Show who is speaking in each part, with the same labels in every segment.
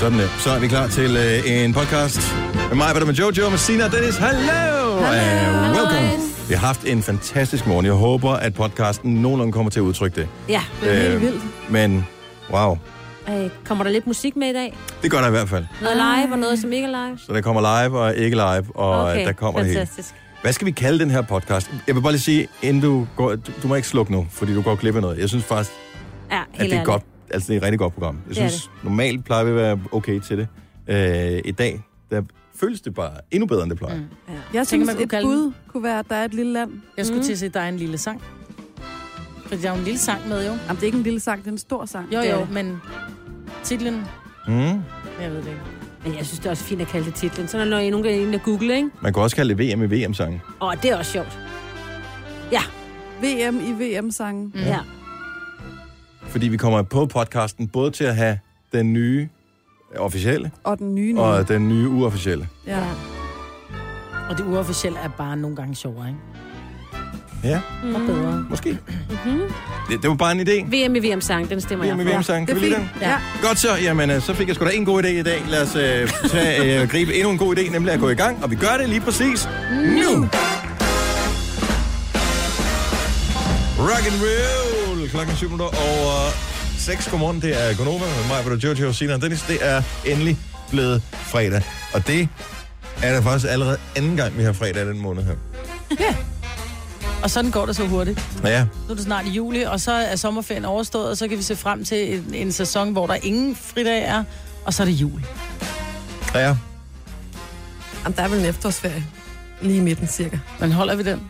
Speaker 1: Sådan det. Så er vi klar til uh, en podcast med mig, med Jojo, med Sina og Dennis. Hello! Uh, welcome. Vi har haft en fantastisk morgen. Jeg håber, at podcasten nogenlunde kommer til at udtrykke det.
Speaker 2: Ja,
Speaker 3: Det er helt
Speaker 1: Øh,
Speaker 3: vildt.
Speaker 1: Men, wow.
Speaker 2: øh, kommer der lidt musik med i dag?
Speaker 1: Det gør der i hvert fald.
Speaker 2: Noget live og noget, som ikke er live?
Speaker 1: Så der kommer live og ikke live, og
Speaker 2: Okay,
Speaker 1: der kommer det hele.
Speaker 2: fantastisk.
Speaker 1: Hvad skal vi kalde den her podcast? Jeg vil bare lige sige, inden du går... Du, du må ikke slukke nu, fordi du går glip af noget. Jeg synes faktisk,
Speaker 2: Ja,
Speaker 1: at
Speaker 2: helt
Speaker 1: det er
Speaker 2: ærligt.
Speaker 1: godt. Altså, det er et rigtig godt program. Jeg
Speaker 2: Det er
Speaker 1: synes, normalt plejer vi at være okay til det. Øh, I dag, der føles det bare endnu bedre, end det plejer. Mm.
Speaker 2: Ja.
Speaker 3: Jeg
Speaker 4: Tænker,
Speaker 3: synes,
Speaker 4: man kunne
Speaker 3: et
Speaker 4: kalde
Speaker 3: bud kunne være, at der er et lille land.
Speaker 4: Jeg skulle
Speaker 2: Mm.
Speaker 4: til at sige, at der er en lille sang. Fordi der er jo en lille sang med, jo.
Speaker 3: Jamen, det er ikke en lille sang, det er en stor sang.
Speaker 4: Jo,
Speaker 2: Det er
Speaker 4: jo,
Speaker 2: det.
Speaker 4: men titlen,
Speaker 1: Mm.
Speaker 4: jeg ved det ikke.
Speaker 2: Men jeg synes, det er også fint at kalde det titlen. Så når I nogen gange inde og google, ikke?
Speaker 1: Man kan også kalde det VM i VM-sangen.
Speaker 2: Åh, det er også sjovt.
Speaker 3: VM i VM-sangen.
Speaker 2: Mm. Ja.
Speaker 1: Fordi vi kommer på podcasten både til at have den nye officielle
Speaker 3: Og den nye nye.
Speaker 1: og den nye uofficielle.
Speaker 3: Ja.
Speaker 4: Og det uofficielle er bare nogle gange sjovere, ikke?
Speaker 1: Ja,
Speaker 2: Mm.
Speaker 4: Og bedre.
Speaker 1: måske.
Speaker 2: Mm-hmm.
Speaker 1: Det, det var bare en idé.
Speaker 2: VM i VM-sang, den stemmer
Speaker 1: VM i
Speaker 2: jeg for.
Speaker 1: VM-sangen.
Speaker 3: Det
Speaker 1: Kan
Speaker 3: er
Speaker 1: vi lide den?
Speaker 3: Ja.
Speaker 1: Godt så. Jamen, øh, så fik jeg sgu da en god idé i dag. Lad os øh, tage, øh, gribe endnu en god idé, nemlig at gå i gang. Og vi gør det lige præcis nu. Rock and roll. Klokken 7 minutter over 6. Godmorgen. Det er Gonova med mig, hvor Jojo og Sina og Dennis. Det er endelig blevet fredag. Og det er der faktisk allerede anden gang, vi har fredag den måned her.
Speaker 4: Og sådan går det så hurtigt.
Speaker 1: Ja,
Speaker 4: Nu er det snart i juli, og så er sommerferien overstået, og så kan vi se frem til en, en sæson, hvor der ingen fridag er, og så er det jul.
Speaker 1: ja.
Speaker 5: Jamen, der er vel en efterårsferie. Lige i midten, cirka.
Speaker 4: Men holder vi den?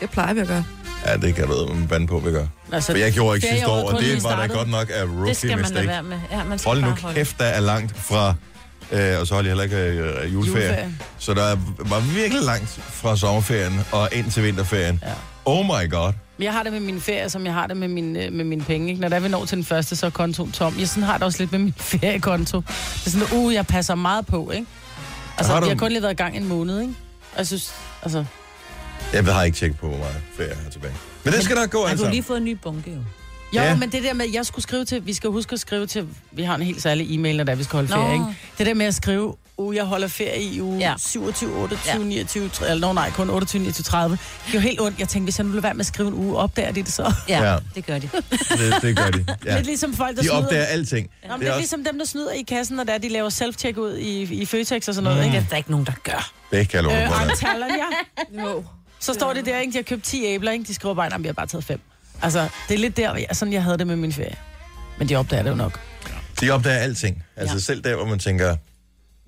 Speaker 5: Det plejer vi at gøre.
Speaker 1: Ja, det kan du med bande på, vi gør.
Speaker 4: Altså,
Speaker 1: For jeg gjorde ikke sidste år, og det var da godt nok af rookie
Speaker 2: Det skal man
Speaker 1: mistake.
Speaker 2: være med. Ja, man skal
Speaker 1: Hold nu
Speaker 2: holde.
Speaker 1: kæft, der er langt fra... Øh, og så holder jeg heller ikke øh, juleferie.
Speaker 4: Juleferie.
Speaker 1: Så der var virkelig langt fra sommerferien og ind til vinterferien.
Speaker 4: Ja.
Speaker 1: Oh my god.
Speaker 4: Jeg har det med min ferie, som jeg har det med, min, øh, med mine penge. Ikke? Når der vi når til den første, så er kontoen tom. Jeg sådan har det også lidt med min feriekonto. Det er sådan, uh, jeg passer meget på, ikke? Altså,
Speaker 1: Har du-
Speaker 4: vi har kun lige været i gang en måned, ikke? Og jeg synes, altså...
Speaker 1: Jeg har ikke tjekket på, hvor meget ferie jeg har tilbage. Men det skal nok gå
Speaker 2: Har
Speaker 1: altså.
Speaker 2: du lige fået en ny bunke, jo?
Speaker 4: Jo,
Speaker 1: Ja.
Speaker 4: ja. men det der med, at jeg skulle skrive til, vi skal huske at skrive til, vi har en helt særlig e-mail, når der vi skal holde
Speaker 2: Nå.
Speaker 4: ferie, ikke? Det der med at skrive, uh, jeg holder ferie i uge
Speaker 2: Ja.
Speaker 4: ja. 27, 28,
Speaker 2: Ja.
Speaker 4: ja. 29, 30, eller no, nej, kun 28, 29, 30. Det er jo helt ondt. Jeg tænkte, hvis jeg nu lader være med at skrive en uge, opdager de det så?
Speaker 2: Ja,
Speaker 1: Ja.
Speaker 2: ja. det gør de.
Speaker 1: Det, det gør de. Ja.
Speaker 4: Lidt ligesom folk, der
Speaker 1: De
Speaker 4: snyder.
Speaker 1: opdager alting.
Speaker 4: Nå, men
Speaker 1: Det
Speaker 4: det
Speaker 1: er
Speaker 4: er
Speaker 1: også,
Speaker 4: ligesom dem, der snyder i kassen, når det er, de laver self-check ud i, i Føtex og sådan noget,
Speaker 1: Mm.
Speaker 4: ikke?
Speaker 2: Det er der ikke nogen, der gør.
Speaker 1: det kan jeg love
Speaker 4: Øh,
Speaker 1: dig der.
Speaker 4: telling you.
Speaker 5: Jo.
Speaker 4: Så står det der, ikke? De har købt 10 æbler, ikke? De skriver bare, at vi har bare taget fem. Altså, det er lidt der, jeg, sådan jeg havde det med min ferie. Men de opdager det jo nok.
Speaker 1: De opdager alting. Altså
Speaker 4: Ja.
Speaker 1: selv der, hvor man tænker,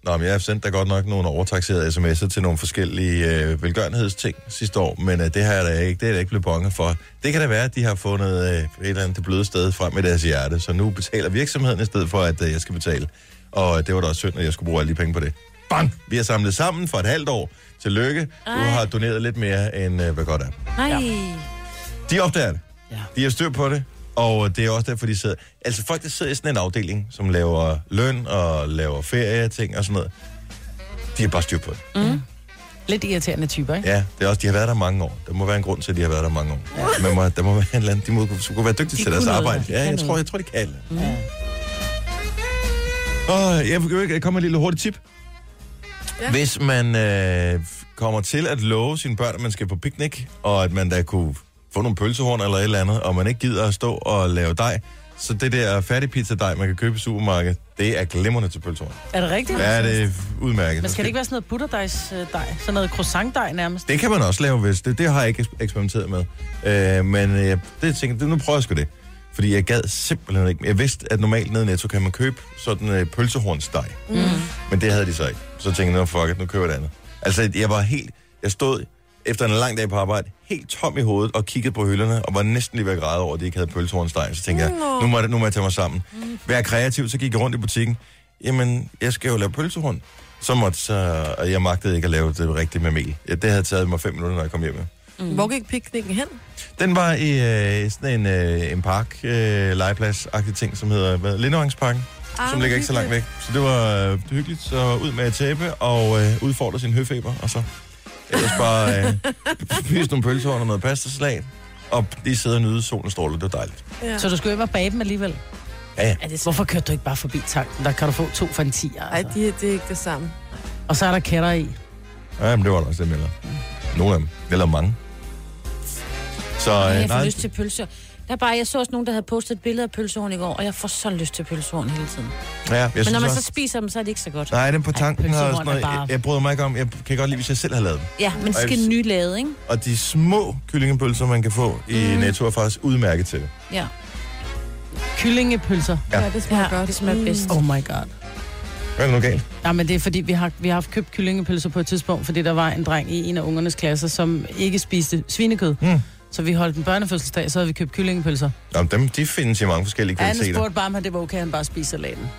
Speaker 1: Nå, men jeg har sendt da godt nok nogle overtaxerede sms'er til nogle forskellige øh, velgørenhedsting sidste år, men øh, det her er da ikke, det er da ikke blevet bonget for. Det kan da være, at de har fundet øh, et eller andet det bløde sted frem med deres hjerte, så nu betaler virksomheden i stedet for, at øh, jeg skal betale. Og øh, det var da også synd, at jeg skulle bruge alle de penge på det. Bang! Vi har samlet sammen for et halvt år. Tillykke. Du
Speaker 2: Ej.
Speaker 1: har doneret lidt mere, end øh, hvad godt er.
Speaker 2: Nej.
Speaker 4: Ja.
Speaker 1: De opdager det.
Speaker 4: Ja.
Speaker 1: De har styr på det, og det er også derfor, de sidder... Altså folk, der sidder i sådan en afdeling, som laver løn og laver ferie ting og sådan noget, de har bare styr på det.
Speaker 4: Mm. Lidt irriterende typer, ikke?
Speaker 1: Ja, det er også, de har været der mange år. Der må være en grund til, at de har været der mange år. Ja. Man må, der må være en eller anden, de må kunne, kunne være dygtige
Speaker 2: De
Speaker 1: til deres arbejde.
Speaker 2: De
Speaker 1: Ja, jeg tror, jeg tror, de kan.
Speaker 4: Mm.
Speaker 1: Og jeg vil jeg komme med et lille hurtigt tip. Ja. Hvis man øh, kommer til at love sine børn, at man skal på picnic, og at man da kunne få nogle pølsehorn eller et eller andet, og man ikke gider at stå og lave dej, så det der færdigpizza-dej, man kan købe i supermarkedet, det er glimrende til pølsehorn.
Speaker 4: Er det rigtigt?
Speaker 1: Ja, det er udmærket.
Speaker 4: Men skal det ikke være sådan noget butterdejsdej? Sådan noget croissantdej nærmest?
Speaker 1: Det kan man også lave, hvis det, det har jeg ikke eks- eksperimenteret med. Øh, men øh, det tænker jeg, nu prøver jeg sgu det. Fordi jeg gad simpelthen ikke. Jeg vidste, at normalt nede i Netto kan man købe sådan en øh, pølsehornsdej.
Speaker 4: Mm.
Speaker 1: Men det havde de så ikke. Så tænkte jeg, nu fuck it, nu køber jeg det andet. Altså, jeg var helt... Jeg stod efter en lang dag på arbejde, helt tom i hovedet, og kiggede på hylderne, og var næsten lige ved at græde over, at de ikke havde pølsehornsdej. Så tænkte jeg, nu må, jeg, nu må jeg tage mig sammen. Vær kreativ, så gik jeg rundt i butikken. Jamen, jeg skal jo lave pølsehorn. Så måtte så, og jeg magtede ikke at lave det rigtigt med mel. Ja, det havde taget mig fem minutter, når jeg kom hjem.
Speaker 5: Mm. Hvor gik piknikken hen?
Speaker 1: Den var i øh, sådan en, øh, en park, øh, legeplads-agtig ting, som hedder Lindevangsparken,
Speaker 5: Ah,
Speaker 1: som ligger ikke så langt væk. Så det var øh, hyggeligt, så ud med at tæppe og øh, udfordre sin høfeber, og så ellers bare øh, spise nogle pølsehorn og noget pastasalat, og lige sidde og nyde solen stråler, det var dejligt.
Speaker 5: Ja.
Speaker 4: Så du skulle hjem og bage dem alligevel?
Speaker 1: Ja, ja.
Speaker 2: Er det
Speaker 4: Hvorfor kørte du ikke bare forbi tanken? Der kan du få to for en 10,
Speaker 5: Ej,
Speaker 4: altså.
Speaker 5: de, det er ikke det samme.
Speaker 4: Og så er der kætter i.
Speaker 1: Ja, men det var der også dem, eller nogle af dem, eller mange. Så øh,
Speaker 2: jeg får
Speaker 1: nej,
Speaker 2: lyst til pølser. Der er bare, jeg så også nogen, der havde postet et billede af pølsehorn i går, og jeg får så lyst til pølsehorn hele tiden.
Speaker 1: ja, jeg
Speaker 2: Men når man så spiser dem, så er det ikke så godt.
Speaker 1: nej, den på
Speaker 2: Ej,
Speaker 1: tanken og sådan
Speaker 4: er
Speaker 1: noget,
Speaker 4: bare-
Speaker 1: jeg, jeg bryder mig ikke om, jeg kan godt lide, hvis jeg selv har lavet dem.
Speaker 2: Ja, men det
Speaker 1: Og jeg
Speaker 2: skal
Speaker 1: vil-
Speaker 2: nylavet, ikke?
Speaker 1: Og de små kyllingepølser, man kan få i
Speaker 2: Mm.
Speaker 1: Netto, er faktisk udmærket til det.
Speaker 2: Ja.
Speaker 4: Kyllingepølser.
Speaker 1: Ja.
Speaker 5: Ja, det smager
Speaker 2: Ja,
Speaker 5: godt.
Speaker 2: det smager bedst.
Speaker 4: Oh my god.
Speaker 1: Hvad er det nu galt?
Speaker 4: Ja, men det er fordi, vi har, vi har haft købt kyllingepølser på et tidspunkt, fordi der var en dreng i en af ungernes klasser, som ikke spiste svinekød.
Speaker 1: Mm.
Speaker 4: Så vi holdt en børnefødselsdag, så havde vi købt kyllingepølser.
Speaker 1: Jamen, dem, de findes i mange forskellige
Speaker 4: Han
Speaker 1: kvaliteter.
Speaker 4: spurgte bare, om det var okay, at han bare spiste salaten.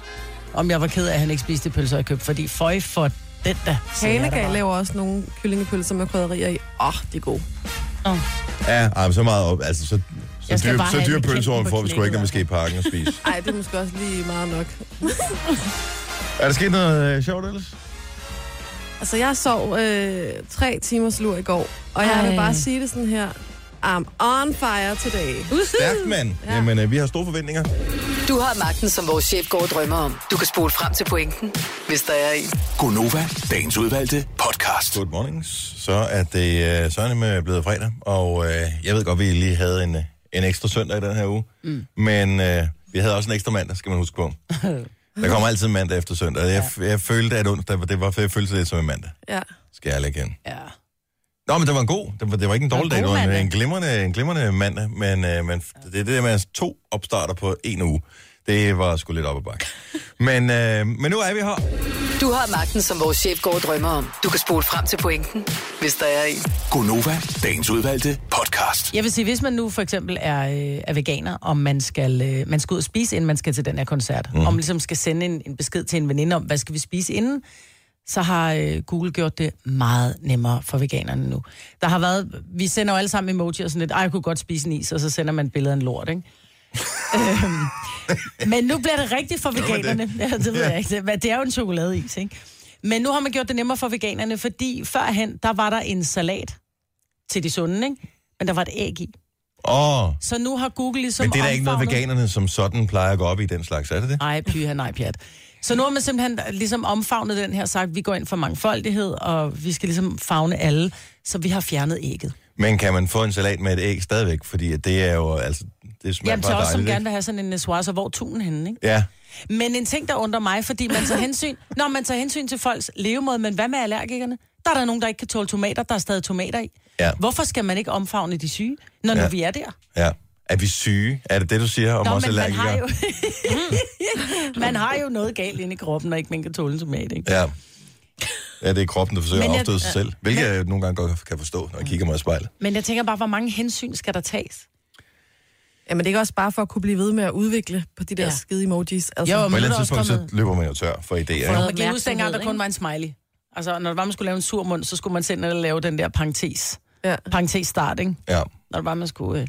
Speaker 4: Om jeg var ked af, at han ikke spiste de pølser, jeg købte, fordi føj for den der. jeg
Speaker 5: Hanegal laver også nogle kyllingepølser med krydderier i. Åh, oh, de er gode.
Speaker 1: Ja, ej, så meget op. Altså, så,
Speaker 4: Jeg
Speaker 1: så
Speaker 4: skal
Speaker 1: dyr,
Speaker 4: bare
Speaker 1: så
Speaker 4: have
Speaker 1: dyr
Speaker 4: en
Speaker 1: pølsehorn
Speaker 4: kæmpe
Speaker 1: får vi sgu ikke, når vi skal i parken og spise.
Speaker 5: Ej, det er måske også lige meget nok.
Speaker 1: er der sket noget øh, sjovt ellers?
Speaker 5: Altså, jeg sov øh, tre timers lur i går, og jeg
Speaker 2: Ej.
Speaker 5: vil bare sige det sådan her. I'm on fire today.
Speaker 1: Stærkt, mand. Ja. Jamen, øh, vi har store forventninger.
Speaker 6: Du har magten, som vores chef går og drømmer om. Du kan spole frem til pointen, hvis der er en.
Speaker 7: Gonova, dagens udvalgte podcast.
Speaker 1: Good mornings. Så er det øh, er det blevet fredag, og øh, jeg ved godt, vi lige havde en, øh, en ekstra søndag i den her uge, mm. men øh, vi havde også en ekstra mandag, skal man huske på. Der kommer altid mandag efter søndag. Jeg, jeg følte, at onsdag, det var, for jeg følte det som en mandag.
Speaker 5: Ja.
Speaker 1: Skal jeg igen.
Speaker 4: Ja.
Speaker 1: Nå, men det var en god. Det var, det var ikke en
Speaker 4: Det var
Speaker 1: dårlig
Speaker 4: en
Speaker 1: dag. Det var en, en, glimrende, en glimrende mandag. Men, øh, men det er det der med to opstarter på en uge. Det var sgu lidt op ad bakke. men, øh, men nu er vi her.
Speaker 6: Du har magten, som vores chef går og drømmer om. Du kan spole frem til pointen, hvis der er en.
Speaker 7: Gonova, dagens udvalgte podcast.
Speaker 4: Jeg vil sige, hvis man nu for eksempel er, øh, er veganer, om man skal, øh, man skal ud og spise, inden man skal til den her koncert, mm. om man ligesom skal sende en, en besked til en veninde om, hvad skal vi spise inden, så har øh, Google gjort det meget nemmere for veganerne nu. Der har været, vi sender jo alle sammen emoji og sådan lidt, ej, jeg kunne godt spise en is, og så sender man et billede af en lort, ikke? øhm, men nu bliver det rigtigt for
Speaker 1: man det?
Speaker 4: veganerne. Ja, det ved jeg ikke. Det, det er jo en chokoladeis, ikke? Men nu har man gjort det nemmere for veganerne, fordi førhen, der var der en salat til de sunde, ikke? Men der var et æg i.
Speaker 1: Åh, oh,
Speaker 4: Så nu har Google ligesom
Speaker 1: men det er da ikke noget, veganerne som sådan plejer at gå op i den slags, er det det?
Speaker 4: Nej, pyha, nej, pjat. Så nu har man simpelthen ligesom omfavnet den her sagt, vi går ind for mangfoldighed, og vi skal ligesom favne alle, så vi har fjernet ægget.
Speaker 1: Men kan man få en salat med et æg stadigvæk? Fordi det er jo, altså, det smager
Speaker 4: Jamen
Speaker 1: bare
Speaker 4: os, som
Speaker 1: dejligt,
Speaker 4: gerne
Speaker 1: ikke?
Speaker 4: vil have sådan en nessoir, så hvor tunen henne, ikke?
Speaker 1: Ja,
Speaker 4: Men en ting, der undrer mig, fordi man tager hensyn, når man tager hensyn til folks levemåde, men hvad med allergikerne? Der er der nogen, der ikke kan tåle tomater, der er stadig tomater i.
Speaker 1: ja,
Speaker 4: Hvorfor skal man ikke omfavne de syge, når nu
Speaker 1: Ja.
Speaker 4: vi er der?
Speaker 1: ja. Er vi syge? Er det det, du siger om
Speaker 4: Nå,
Speaker 1: os
Speaker 4: men man
Speaker 1: allergikere?
Speaker 4: har, jo, man har jo noget galt inde i kroppen, når ikke man kan tåle en tomat, ikke?
Speaker 1: Ja. Ja, det er kroppen, der forsøger
Speaker 4: Men
Speaker 1: at
Speaker 4: jeg-
Speaker 1: afstøde sig selv. Hvilket jeg nogle gange godt kan forstå, når jeg kigger mig i spejlet.
Speaker 4: Men jeg tænker bare, hvor mange hensyn skal der tages?
Speaker 5: Jamen, det er ikke også bare for at kunne blive ved med at udvikle på de der
Speaker 4: Ja.
Speaker 5: ja. skide emojis. Altså,
Speaker 4: Jo,
Speaker 1: På et
Speaker 4: men
Speaker 1: eller
Speaker 4: er
Speaker 1: andet tidspunkt, så løber man jo tør for idéer.
Speaker 2: For-
Speaker 4: Man kan huske dengang, der kun var en smiley. Altså, når man skulle lave en sur mund, så skulle man simpelthen lave den der parentes.
Speaker 5: Ja.
Speaker 4: Parentes start, ikke?
Speaker 1: Ja.
Speaker 4: Når det var, man skulle... Øh...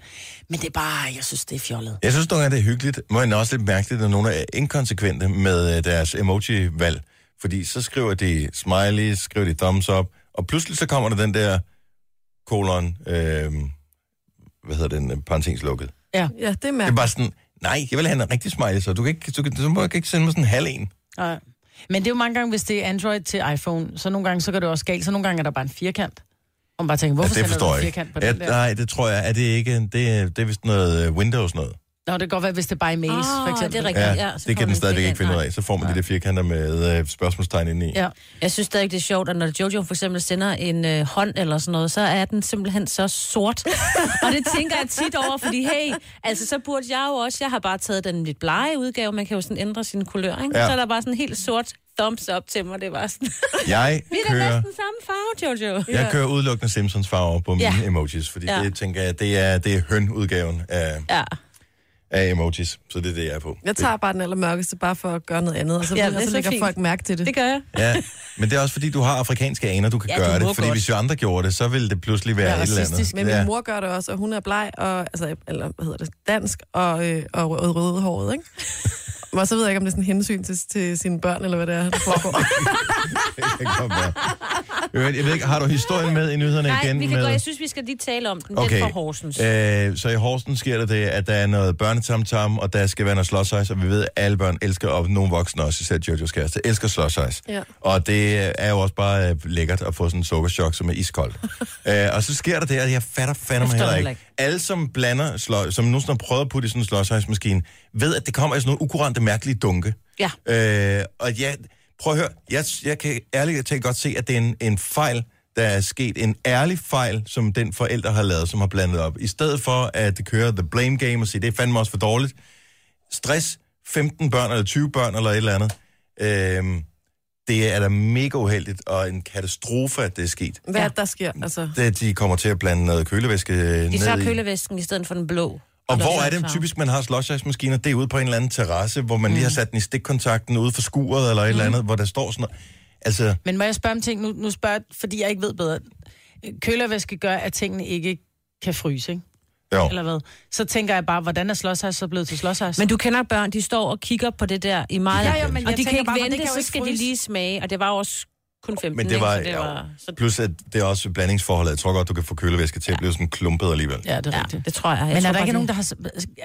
Speaker 4: Men det er bare... Jeg synes, det er fjollet.
Speaker 1: Jeg synes nogle gange, det er hyggeligt, men også lidt mærkeligt, at nogen er inkonsekvente med øh, deres emoji-valg. Fordi så skriver de smiley, skriver de thumbs up, og pludselig så kommer der den der kolon, øh, hvad hedder den, parentes lukket.
Speaker 4: Ja.
Speaker 5: ja, det er
Speaker 1: Det er
Speaker 5: mærkeligt.
Speaker 1: bare sådan, nej, jeg vil have en rigtig smiley, så du, kan ikke, du, kan, du må ikke sende mig sådan en halv en.
Speaker 4: Nej. Men det er jo mange gange, hvis det er Android til iPhone, så nogle gange så går det også galt, så nogle gange er der bare en firkant. Man bare tænker, hvorfor
Speaker 1: Altså, det forstår jeg ikke.
Speaker 4: firkant på
Speaker 1: Ja,
Speaker 4: den der?
Speaker 1: nej, det tror jeg, er det ikke, det, det er vist noget øh, Windows noget.
Speaker 4: Nå, det kan godt være, hvis det er bare i mails,
Speaker 2: Åh,
Speaker 4: for eksempel.
Speaker 2: det er rigtigt.
Speaker 1: Ja,
Speaker 2: Ja, så
Speaker 1: det kan den stadigvæk ikke finde ud af. Så får man de der firkanter med øh, spørgsmålstegn ind i.
Speaker 4: Ja.
Speaker 2: Jeg synes stadig, det er sjovt, at når Jojo for eksempel sender en øh, hånd eller sådan noget, så er den simpelthen så sort. og det tænker jeg tit over, fordi hey, altså så burde jeg jo også, jeg har bare taget den lidt blege udgave, man kan jo sådan ændre sin kulør, ikke?
Speaker 1: Ja.
Speaker 2: Så er der bare sådan en helt sort thumbs up til mig, det var sådan,
Speaker 1: Jeg
Speaker 2: vi er da
Speaker 1: kører,
Speaker 2: næsten samme farve, Jojo.
Speaker 1: jeg kører udelukkende Simpsons farver på mine
Speaker 2: Ja.
Speaker 1: emojis, fordi
Speaker 2: Ja.
Speaker 1: det tænker jeg, det er, det er høn-udgaven af,
Speaker 2: Ja.
Speaker 1: Af emojis, så det er det, jeg er på.
Speaker 5: Jeg tager bare den allermørkeste, bare for at gøre noget andet, og så,
Speaker 2: Ja,
Speaker 5: ja,
Speaker 2: det
Speaker 5: og så
Speaker 2: så
Speaker 5: lægger
Speaker 2: fint.
Speaker 5: folk mærke til det.
Speaker 2: Det gør jeg.
Speaker 1: Ja, men det er også fordi, du har afrikanske aner, du kan
Speaker 2: Ja,
Speaker 1: gøre det. Fordi
Speaker 2: godt.
Speaker 1: hvis jo andre gjorde det, så ville det pludselig være
Speaker 4: Ja,
Speaker 1: et eller andet.
Speaker 5: Men min mor gør det også, og hun er bleg, og, altså, eller hvad hedder det, dansk, og, øh, og rød- rødhåret, ikke? Og så ved jeg ikke, om det er sådan hensyn til, til sine børn, eller hvad det er, der foregår.
Speaker 1: Det kan godt være. Jeg ved ikke, har du historien med i nyhederne
Speaker 2: Nej,
Speaker 1: igen?
Speaker 2: vi kan
Speaker 1: med...
Speaker 2: gå, jeg synes, vi skal lige tale om den.
Speaker 1: Okay.
Speaker 2: Den fra Horsens.
Speaker 1: Øh, så i Horsens sker der det, at der er noget børnetamtam, og der skal være noget slåsejs, og vi ved, at alle børn elsker, og nogle voksne også, især Jojos kæreste, elsker slåsejs.
Speaker 5: Ja.
Speaker 1: Og det er jo også bare øh, lækkert at få sådan en sukkerchok, som er iskoldt. øh, og så sker der det, at jeg fatter fandme heller ikke. Alle, som blander, slå, som nu har prøvet at putte i sådan en slåsejsmaskine, ved, at det kommer i sådan nogle ukurante, mærkelige dunke.
Speaker 2: Ja.
Speaker 1: Øh, og ja, prøv at høre, jeg, jeg kan ærligt talt godt se, at det er en, en fejl, der er sket. En ærlig fejl, som den forælder har lavet, som har blandet op. I stedet for at køre the blame game og sige, det er fandme også for dårligt. Stress, 15 børn eller 20 børn eller et eller andet. Øh, det er da mega uheldigt og en katastrofe, at det er sket.
Speaker 5: Hvad ja. der sker, altså.
Speaker 1: Det, de kommer til at blande noget kølevæske
Speaker 2: De
Speaker 1: ned
Speaker 2: tager
Speaker 1: i.
Speaker 2: kølevæsken i stedet for den blå.
Speaker 1: Og hvor er det typisk, man har slåsjejsmaskiner? Det er ude på en eller anden terrasse, hvor man
Speaker 2: Mm.
Speaker 1: lige har sat den i stikkontakten ude for skuret eller et eller andet, hvor der står sådan noget. Altså,
Speaker 4: Men må jeg spørge om ting? Nu, nu spørger fordi jeg ikke ved bedre. Kølervæske gør, at tingene ikke kan fryse, ikke?
Speaker 1: Jo.
Speaker 4: Eller hvad? Så tænker jeg bare, hvordan er slåshejs så blevet til slåshejs?
Speaker 2: Men du kender børn, de står og kigger på det der i meget.
Speaker 4: Ja, jo, men
Speaker 2: og
Speaker 4: jeg
Speaker 2: de kan
Speaker 4: tænker
Speaker 2: ikke
Speaker 4: bare,
Speaker 2: vente,
Speaker 4: kan
Speaker 2: så
Speaker 4: ikke
Speaker 2: skal de lige smage. Og det var også kun 15,
Speaker 1: Men det var,
Speaker 2: ikke? så det
Speaker 1: ja,
Speaker 2: var så,
Speaker 1: plus at det er også blandingsforholdet. Jeg tror godt, du kan få kølevæske til at blive sådan klumpet alligevel.
Speaker 4: Ja, det er
Speaker 2: ja,
Speaker 4: rigtigt.
Speaker 2: det tror jeg. jeg
Speaker 4: Men
Speaker 2: tror
Speaker 4: er der ikke
Speaker 2: det-
Speaker 4: nogen, der har...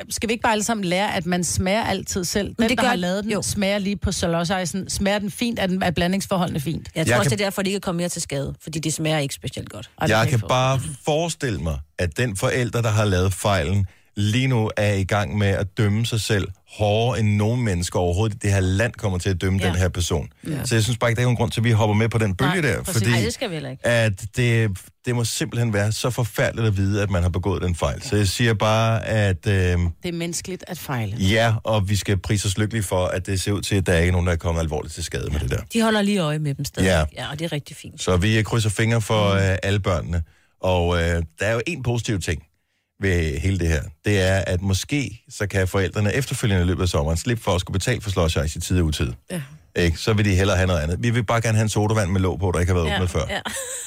Speaker 4: Skal vi ikke bare alle sammen lære, at man smager altid selv? Den,
Speaker 2: det
Speaker 4: der
Speaker 2: gør-
Speaker 4: har lavet den,
Speaker 2: jo.
Speaker 4: smager lige på salosejsen. Smager den fint? Er, den, er blandingsforholdene fint?
Speaker 2: Jeg tror
Speaker 1: Jeg
Speaker 2: også,
Speaker 1: kan-
Speaker 2: det er derfor, de ikke er kommet mere til skade. Fordi de smager ikke specielt godt.
Speaker 4: Det
Speaker 1: Jeg kan
Speaker 4: få.
Speaker 1: bare forestille mig, at den forælder, der har lavet fejlen, lige nu er i gang med at dømme sig selv hårdere end nogen mennesker overhovedet i det her land kommer til at dømme ja.
Speaker 2: Ja.
Speaker 1: den her person. Ja. Så jeg synes bare ikke, der er nogen grund til, at vi hopper med på den bølge
Speaker 4: Nej,
Speaker 1: der.
Speaker 4: præcis.
Speaker 1: Fordi
Speaker 2: Nej, det skal vi heller ikke.
Speaker 1: at det, det må simpelthen være så forfærdeligt at vide, at man har begået den fejl. Så jeg siger bare, at øh,
Speaker 4: Det er menneskeligt at fejle.
Speaker 1: ja, og vi skal prise os lykkelige for, at det ser ud til, at der er ikke nogen, der er kommet alvorligt til skade med det der.
Speaker 2: De holder lige øje med dem stadig.
Speaker 1: Ja.
Speaker 2: ja og det er rigtig fint.
Speaker 1: Så vi krydser fingre for øh, alle børnene. Og øh, der er jo en positiv ting ved hele det her. Det er, at måske så kan forældrene efterfølgende i løbet af sommeren slippe for at skulle betale for slåsjejs i tid og utid.
Speaker 5: Ja.
Speaker 1: Ikke? Så vil de hellere have noget andet. Vi vil bare gerne have en sodavand med låg på, der ikke har været
Speaker 2: Ja,
Speaker 1: åbnet før.
Speaker 2: ja.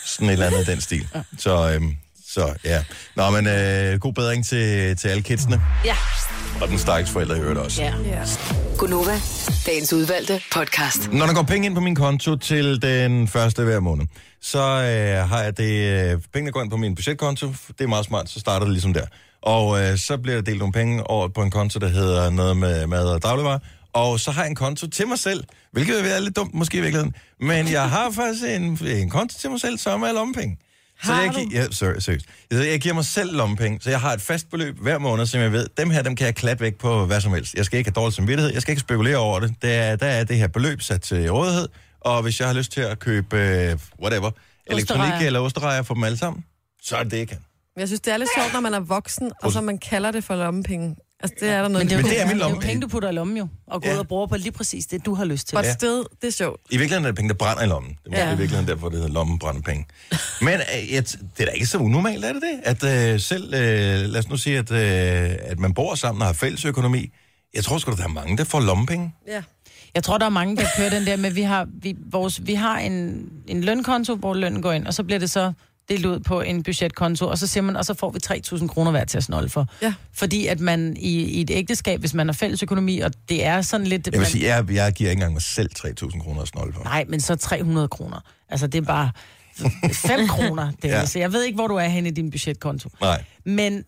Speaker 1: Sådan et eller andet af den stil. Så, øhm, så ja. Nå, men øh, god bedring til, til alle kidsene.
Speaker 2: Ja.
Speaker 1: Og den stakkels forældre i øvrigt også.
Speaker 2: ja.
Speaker 5: Ja.
Speaker 6: Gunova, dagens udvalgte podcast.
Speaker 1: Når der går penge ind på min konto til den første hver måned, så øh, har jeg det, øh, pengene går ind på min budgetkonto. Det er meget smart, så starter det ligesom der. Og øh, så bliver der delt nogle penge over på en konto, der hedder noget med mad og dagligvarer. Og så har jeg en konto til mig selv, hvilket vil være lidt dumt måske i virkeligheden. Men jeg har faktisk en, en konto til mig selv, som er lommepenge. Så jeg, gi- ja, sorry, seriøst. Så jeg giver mig selv lommepenge, så jeg har et fast beløb hver måned, som jeg ved, dem her, dem kan jeg klatte væk på hvad som helst. Jeg skal ikke have dårlig samvittighed, jeg skal ikke spekulere over det. Der er, der er det her beløb sat til rådighed, og hvis jeg har lyst til at købe, øh, whatever, elektronik eller osterejer for dem alle sammen, så er det det, jeg kan.
Speaker 5: Jeg synes, det er lidt sjovt, når man er voksen, og så man kalder det for lommepenge. Altså, det er der noget...
Speaker 4: Men det er, jo,
Speaker 1: Men det er min
Speaker 4: det er jo
Speaker 1: lomme.
Speaker 4: penge, du putter i lommen jo, og går
Speaker 1: Ja.
Speaker 4: ud og bruger på lige præcis det, du har lyst til.
Speaker 5: But
Speaker 1: Ja.
Speaker 5: still, det er sjovt.
Speaker 1: I virkeligheden er det penge, der brænder i lommen. Det er måske
Speaker 5: Ja.
Speaker 1: i virkeligheden derfor, det hedder lommenbrændepenge. Men øh, jeg, det er da ikke så unormalt, er det det? At øh, selv, øh, lad os nu sige, at, øh, at man bor sammen og har fælles økonomi. Jeg tror sgu, der er mange, der får lommepenge.
Speaker 5: Ja.
Speaker 4: Jeg tror, der er mange, der kører den der med, vi har, vi, vores, vi har en, en lønkonto, hvor lønnen går ind, og så bliver det så delt ud på en budgetkonto, og så siger man, og så får vi 3.000 kroner hver til at snolde for.
Speaker 5: Ja.
Speaker 4: Fordi at man i, i et ægteskab, hvis man har fælles økonomi, og det er sådan lidt...
Speaker 1: Jeg vil
Speaker 4: man,
Speaker 1: sige, jeg, jeg giver ikke engang mig selv 3.000 kroner at snolde for.
Speaker 4: Nej, men så 300 kroner. Altså, det er bare 5 kroner. Det er,
Speaker 1: Ja.
Speaker 4: Så jeg ved ikke, hvor du er henne i din budgetkonto.
Speaker 1: Nej.
Speaker 4: Men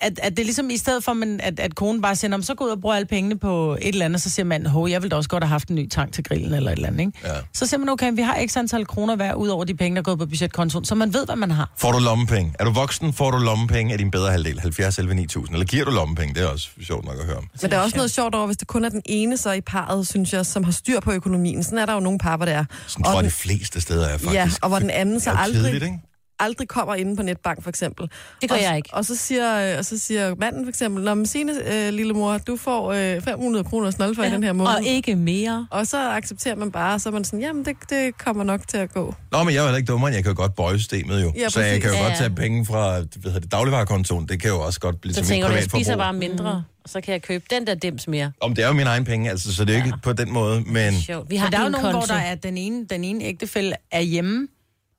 Speaker 4: at, at det er ligesom i stedet for, man, at, at konen bare siger, "Nå, men så går ud og bruger alle pengene på et eller andet, så siger man, hov, jeg ville da også godt have haft en ny tank til grillen eller et eller andet, ikke?
Speaker 1: Ja.
Speaker 4: Så siger man, okay, vi har x antal kroner hver, ud over de penge, der er gået på budgetkontoen, så man ved, hvad man har.
Speaker 1: Får du lommepenge? Er du voksen, får du lommepenge af din bedre halvdel, 70 11 9000. Eller giver du lommepenge? Det er også sjovt nok at høre om.
Speaker 5: Men der er også noget sjovt over, hvis det kun er den ene så i parret, synes jeg, som har styr på økonomien. Sådan er der jo nogle par, hvor det er.
Speaker 1: Sådan
Speaker 5: Og
Speaker 1: tror jeg,
Speaker 5: den-
Speaker 1: de fleste steder er faktisk.
Speaker 5: Ja, og hvor den anden så aldrig,
Speaker 1: kedeligt, ikke?
Speaker 5: Aldrig kommer inde på netbank, for eksempel.
Speaker 2: Det gør
Speaker 5: og,
Speaker 2: jeg ikke.
Speaker 5: Og så siger, og så siger manden for eksempel, Nå, men Signe, øh, lille mor, du får øh, 500 kroner snold for ja, i den her måned.
Speaker 2: Og ikke mere.
Speaker 5: Og så accepterer man bare, så er man sådan, jamen det, det kommer nok til at gå.
Speaker 1: Nå, men jeg er heller ikke dummere, jeg kan jo godt bøje systemet jo.
Speaker 5: Ja,
Speaker 1: så jeg kan jo
Speaker 2: Ja,
Speaker 1: godt
Speaker 2: ja.
Speaker 1: tage penge fra hvad hedder det, dagligvarekontoen. Det kan jo også godt blive
Speaker 2: Så
Speaker 1: til mit
Speaker 2: tænker du, jeg spiser bare mindre, og så kan jeg købe den der dims mere.
Speaker 1: Om det er jo mine egne penge, altså, så det er jo ikke på den måde, men...
Speaker 2: Sjovt. Vi har
Speaker 4: Men der er jo
Speaker 2: en
Speaker 4: nogen,
Speaker 2: konto.
Speaker 4: hvor der er den ene, den ene ægtefælle er hjemme,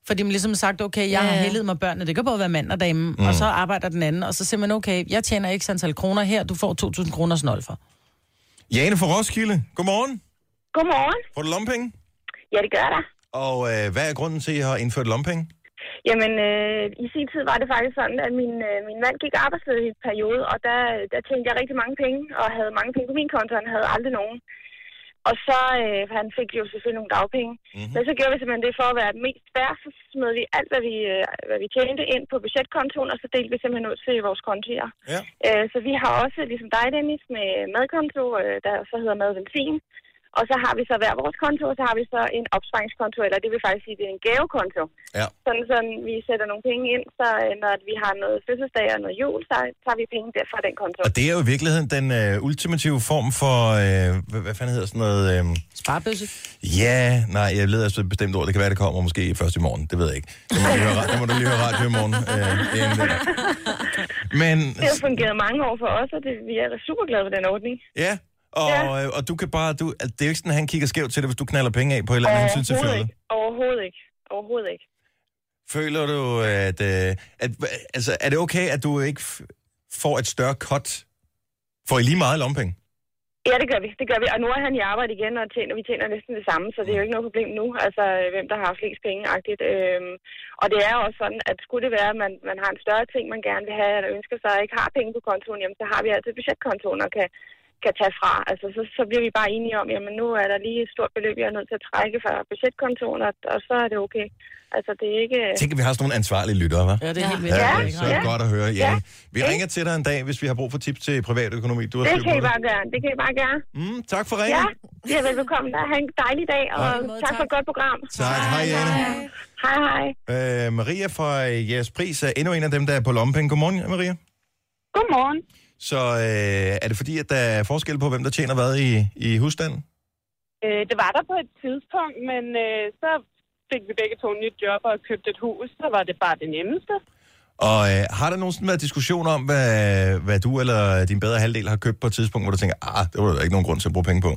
Speaker 4: fordi man ligesom sagt, okay, jeg
Speaker 2: Ja,
Speaker 4: har heldet mig børnene, det kan både være mand og dame, mm. og så arbejder den anden, og så siger man, okay, jeg tjener ikke antal kroner her, du får 2.000 kroner snold for.
Speaker 1: Jane fra Roskilde, godmorgen.
Speaker 8: Godmorgen.
Speaker 1: Får du lommepenge?
Speaker 8: Ja, det gør der.
Speaker 1: Og øh, hvad er grunden til, at I har indført lompenge?
Speaker 8: Jamen, øh, i sin tid var det faktisk sådan, at min, øh, min mand gik arbejdsløs i en periode, og der, der tjente jeg rigtig mange penge, og havde mange penge på min konto, han havde aldrig nogen. Og så, øh, han fik jo selvfølgelig nogle dagpenge.
Speaker 1: Mhm.
Speaker 8: Mm-hmm. Men så gjorde vi simpelthen det for at være mest færre, så smed vi alt, hvad vi, øh, hvad vi tjente ind på budgetkontoen, og så delte vi simpelthen ud til vores kontoer.
Speaker 1: Ja.
Speaker 8: Øh, så vi har også, ligesom dig Dennis, med madkonto, øh, der så hedder mad og så har vi så hver vores konto, og så har vi så en opsparingskonto, eller det vil faktisk sige, det er en gavekonto.
Speaker 1: Ja.
Speaker 8: Sådan, sådan vi sætter nogle penge ind, så øh, når vi har noget fødselsdag og noget jul, så tager vi penge der fra den konto.
Speaker 1: Og det er jo i virkeligheden den øh, ultimative form for, øh, hvad, hvad fanden hedder sådan noget? Øh,
Speaker 4: Sparebøsse.
Speaker 1: ja, nej, jeg leder efter et bestemt ord. Det kan være, det kommer måske først i morgen. Det ved jeg ikke. Det må, du lige høre, det må du lige høre radio i morgen. Øh. Men
Speaker 8: Det har fungeret mange år for os, og det, vi er super glade ved den ordning.
Speaker 1: ja, og,
Speaker 8: Ja.
Speaker 1: øh, og du kan bare, du, det er jo ikke sådan, at han kigger skævt til det, hvis du knaller penge af på et eller andet hensyn til fjollet.
Speaker 8: ikke. Overhovedet ikke. Overhovedet ikke.
Speaker 1: Føler du, at, øh, at, altså, er det okay, at du ikke får et større cut? Får I lige meget lompenge?
Speaker 8: Ja, det gør vi. Det gør vi. Og nu er han i arbejde igen, og tjener, vi tjener næsten det samme, så det er jo ikke noget problem nu. Altså, øh, hvem der har flest penge -agtigt. Øhm, og det er også sådan, at skulle det være, at man, man har en større ting, man gerne vil have, eller ønsker sig, og ikke har penge på kontoen, jamen, så har vi altid budgetkontoen og kan, kan tage fra. Altså, så, så bliver vi bare enige om, jamen nu er der lige et stort beløb, jeg er nødt til at trække fra budgetkontoen, og, og så er det okay. Altså, det er ikke...
Speaker 1: Tænk, at vi har sådan nogle ansvarlige lyttere, hva'?
Speaker 4: Ja, det er helt
Speaker 1: Ja,
Speaker 4: vildt.
Speaker 1: ja, så er det godt at høre. Ja.
Speaker 8: Ja.
Speaker 1: Vi ringer til dig en dag, hvis vi har brug for tips til privatøkonomi. Du har
Speaker 8: Det kan I bare gøre. Det kan I bare gøre.
Speaker 1: Mm, tak for ringen.
Speaker 8: Ja, det er velbekomme. Ha' en dejlig dag, og
Speaker 1: Hej.
Speaker 8: tak for et godt program.
Speaker 1: Tak. Hej, Jane.
Speaker 8: Hej, hej.
Speaker 1: Øh, Maria fra Jeres Pris er endnu en af dem, der er på lompenge. Godmorgen, Maria.
Speaker 8: Godmorgen.
Speaker 1: Så øh, er det fordi, at der er forskel på, hvem der tjener hvad i, i husstanden?
Speaker 9: Øh, det var der på et tidspunkt, men øh, så fik vi begge to nyt job og købte et hus. Så var det bare det nemmeste.
Speaker 1: Og øh, har der nogensinde været diskussion om, hvad, hvad du eller din bedre halvdel har købt på et tidspunkt, hvor du tænker, ah, det var der ikke nogen grund til at bruge penge på?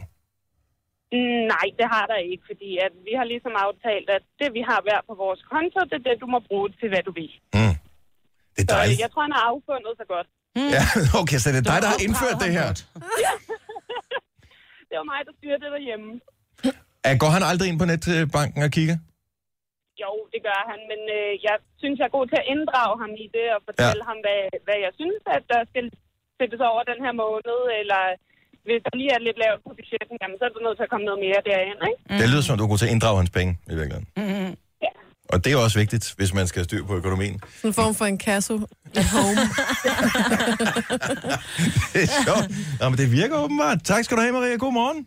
Speaker 9: Mm, nej, det har der ikke, fordi at vi har ligesom aftalt, at det vi har hver på vores konto, det er det, du må bruge til, hvad du vil.
Speaker 1: Mm. Det er
Speaker 9: Så
Speaker 1: dejligt.
Speaker 9: øh, jeg tror, han har affundet sig godt.
Speaker 1: Ja, okay, så det er dig, der har indført det her.
Speaker 9: Det var mig, der styrer det derhjemme.
Speaker 1: Er, går han aldrig ind på netbanken og kigger?
Speaker 9: Jo, det gør han, men øh, jeg synes, jeg er god til at inddrage ham i det og fortælle ja. ham, hvad, hvad jeg synes, at der skal sættes over den her måned, eller hvis der lige er lidt lavt på budgetten, jamen, så er du nødt til at komme noget mere derind, ikke?
Speaker 1: Mm. Det lyder som, du er god til at inddrage hans penge, i virkeligheden.
Speaker 9: Mm.
Speaker 1: Og det er også vigtigt, hvis man skal have styr på økonomien.
Speaker 5: En form for en kasso at home.
Speaker 1: Det er sjovt. Nå, men det virker åbenbart. Tak skal du have, Maria. God morgen.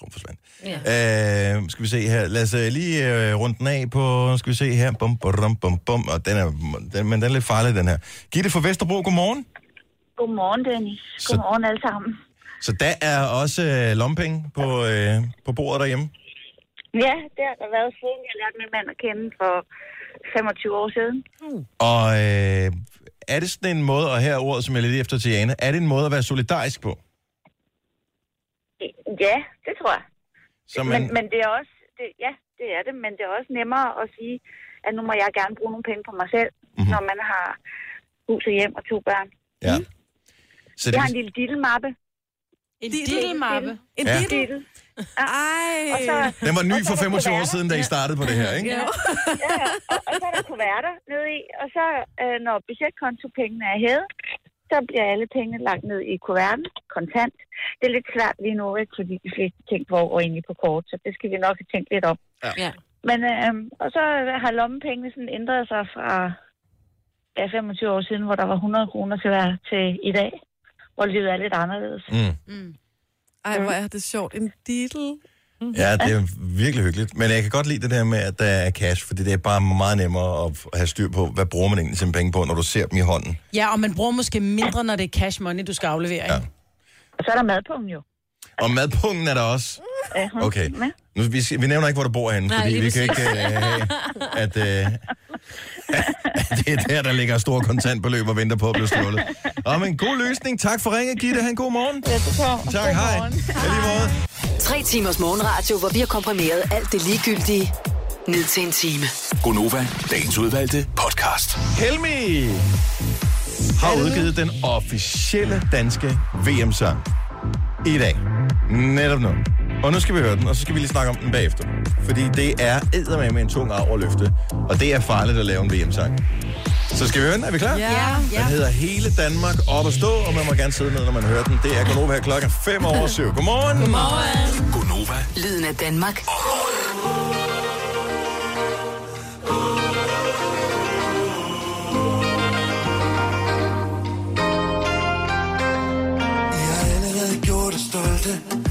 Speaker 1: Hun forsvandt.
Speaker 2: Ja.
Speaker 1: Øh, skal vi se her. Lad os uh, lige uh, runde den af på... Skal vi se her. Bum, bum, bum, bum. Og den er, den, men den er lidt farlig, den her. Gitte fra Vesterbro, godmorgen.
Speaker 10: Godmorgen, Dennis.
Speaker 1: Så-
Speaker 10: Godmorgen alle sammen.
Speaker 1: Så der er også uh, lompenge på, uh, på bordet derhjemme.
Speaker 10: Ja, det har der været siden jeg lærte min mand at kende for 25 år siden.
Speaker 1: Og øh, er det sådan en måde, og her er ordet, som jeg er lidt efter til Jane, er det en måde at være solidarisk på?
Speaker 10: Ja, det tror jeg.
Speaker 1: Så
Speaker 10: Men, men det er også, det, ja, det er det, men det er også nemmere at sige, at nu må jeg gerne bruge nogle penge på mig selv,
Speaker 1: Mhm.
Speaker 10: mm-hmm. når man har hus og hjem og to børn.
Speaker 1: Ja. Så
Speaker 10: Jeg har en lille diddelmappe.
Speaker 4: En diddelmappe?
Speaker 10: En
Speaker 1: Ja.
Speaker 5: Ej.
Speaker 10: Og så,
Speaker 1: Den var ny
Speaker 10: og så
Speaker 1: for
Speaker 10: er der
Speaker 1: 25 år siden, da I startede på det her, ikke?
Speaker 10: Ja, ja. Og, og så er der kuverter nede i, og så øh, når budgetkontopengene er hævet, så bliver alle pengene lagt ned i kuverten, kontant. Det er lidt svært lige nu, ikke? fordi de fleste ting foregår egentlig på kort, så det skal vi nok have tænkt lidt om.
Speaker 2: Ja.
Speaker 10: Men, øh, og så har lommepengene sådan ændret sig fra ja, 25 år siden, hvor der var 100 kroner til hver til i dag, hvor livet er lidt anderledes.
Speaker 1: Mm.
Speaker 5: Ej, hvor er det sjovt. En diddle.
Speaker 1: Ja, det er virkelig hyggeligt. Men jeg kan godt lide det der med, at der er cash, fordi det er bare meget nemmere at have styr på, hvad bruger man egentlig sine penge på, når du ser dem i hånden.
Speaker 4: Ja, og man bruger måske mindre, når det er cash money, du skal aflevere. Ja.
Speaker 10: Og så er der madpungen jo.
Speaker 1: Og madpunkten er der også. Okay. Nu, vi, vi nævner ikke, hvor du bor henne,
Speaker 10: Nej,
Speaker 1: fordi vi kan ikke uh, have, at, uh, at det er der, der ligger store kontantbeløb og venter på at blive stjålet. Og men god løsning. Tak for ringet, Gitte. Ha' en god morgen. Tak, hej. Ja, lige måde.
Speaker 6: Tre timers morgenradio, hvor vi har komprimeret alt det ligegyldige ned til en time.
Speaker 7: Gonova, dagens udvalgte podcast.
Speaker 1: Helmi har udgivet den officielle danske VM-sang i dag. Netop nu. Og nu skal vi høre den, og så skal vi lige snakke om den bagefter. Fordi det er eddermame med en tung arv at løfte, og det er farligt at lave en VM-sang. Så skal vi høre den? Er vi klar?
Speaker 3: Ja.
Speaker 1: Den hedder Hele Danmark op at stå, og man må gerne sidde ned, når man hører den. Det er Gonova her klokken 5 over 7. Godmorgen. Godmorgen.
Speaker 7: Gonova.
Speaker 6: Lyden af Danmark.
Speaker 11: I har allerede gjort os stolte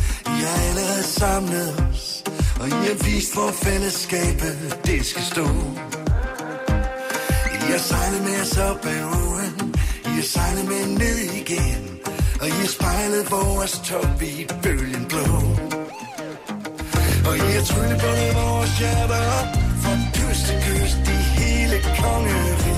Speaker 11: samlet os Og I har vist, hvor fællesskabet det skal stå. I har sejlet med os op ad åen I har sejlet med ned igen Og I har spejlet vores top i bølgen blå. Og I har tryllet på vores hjerter op Fra kyst til kyst i hele kongeriget.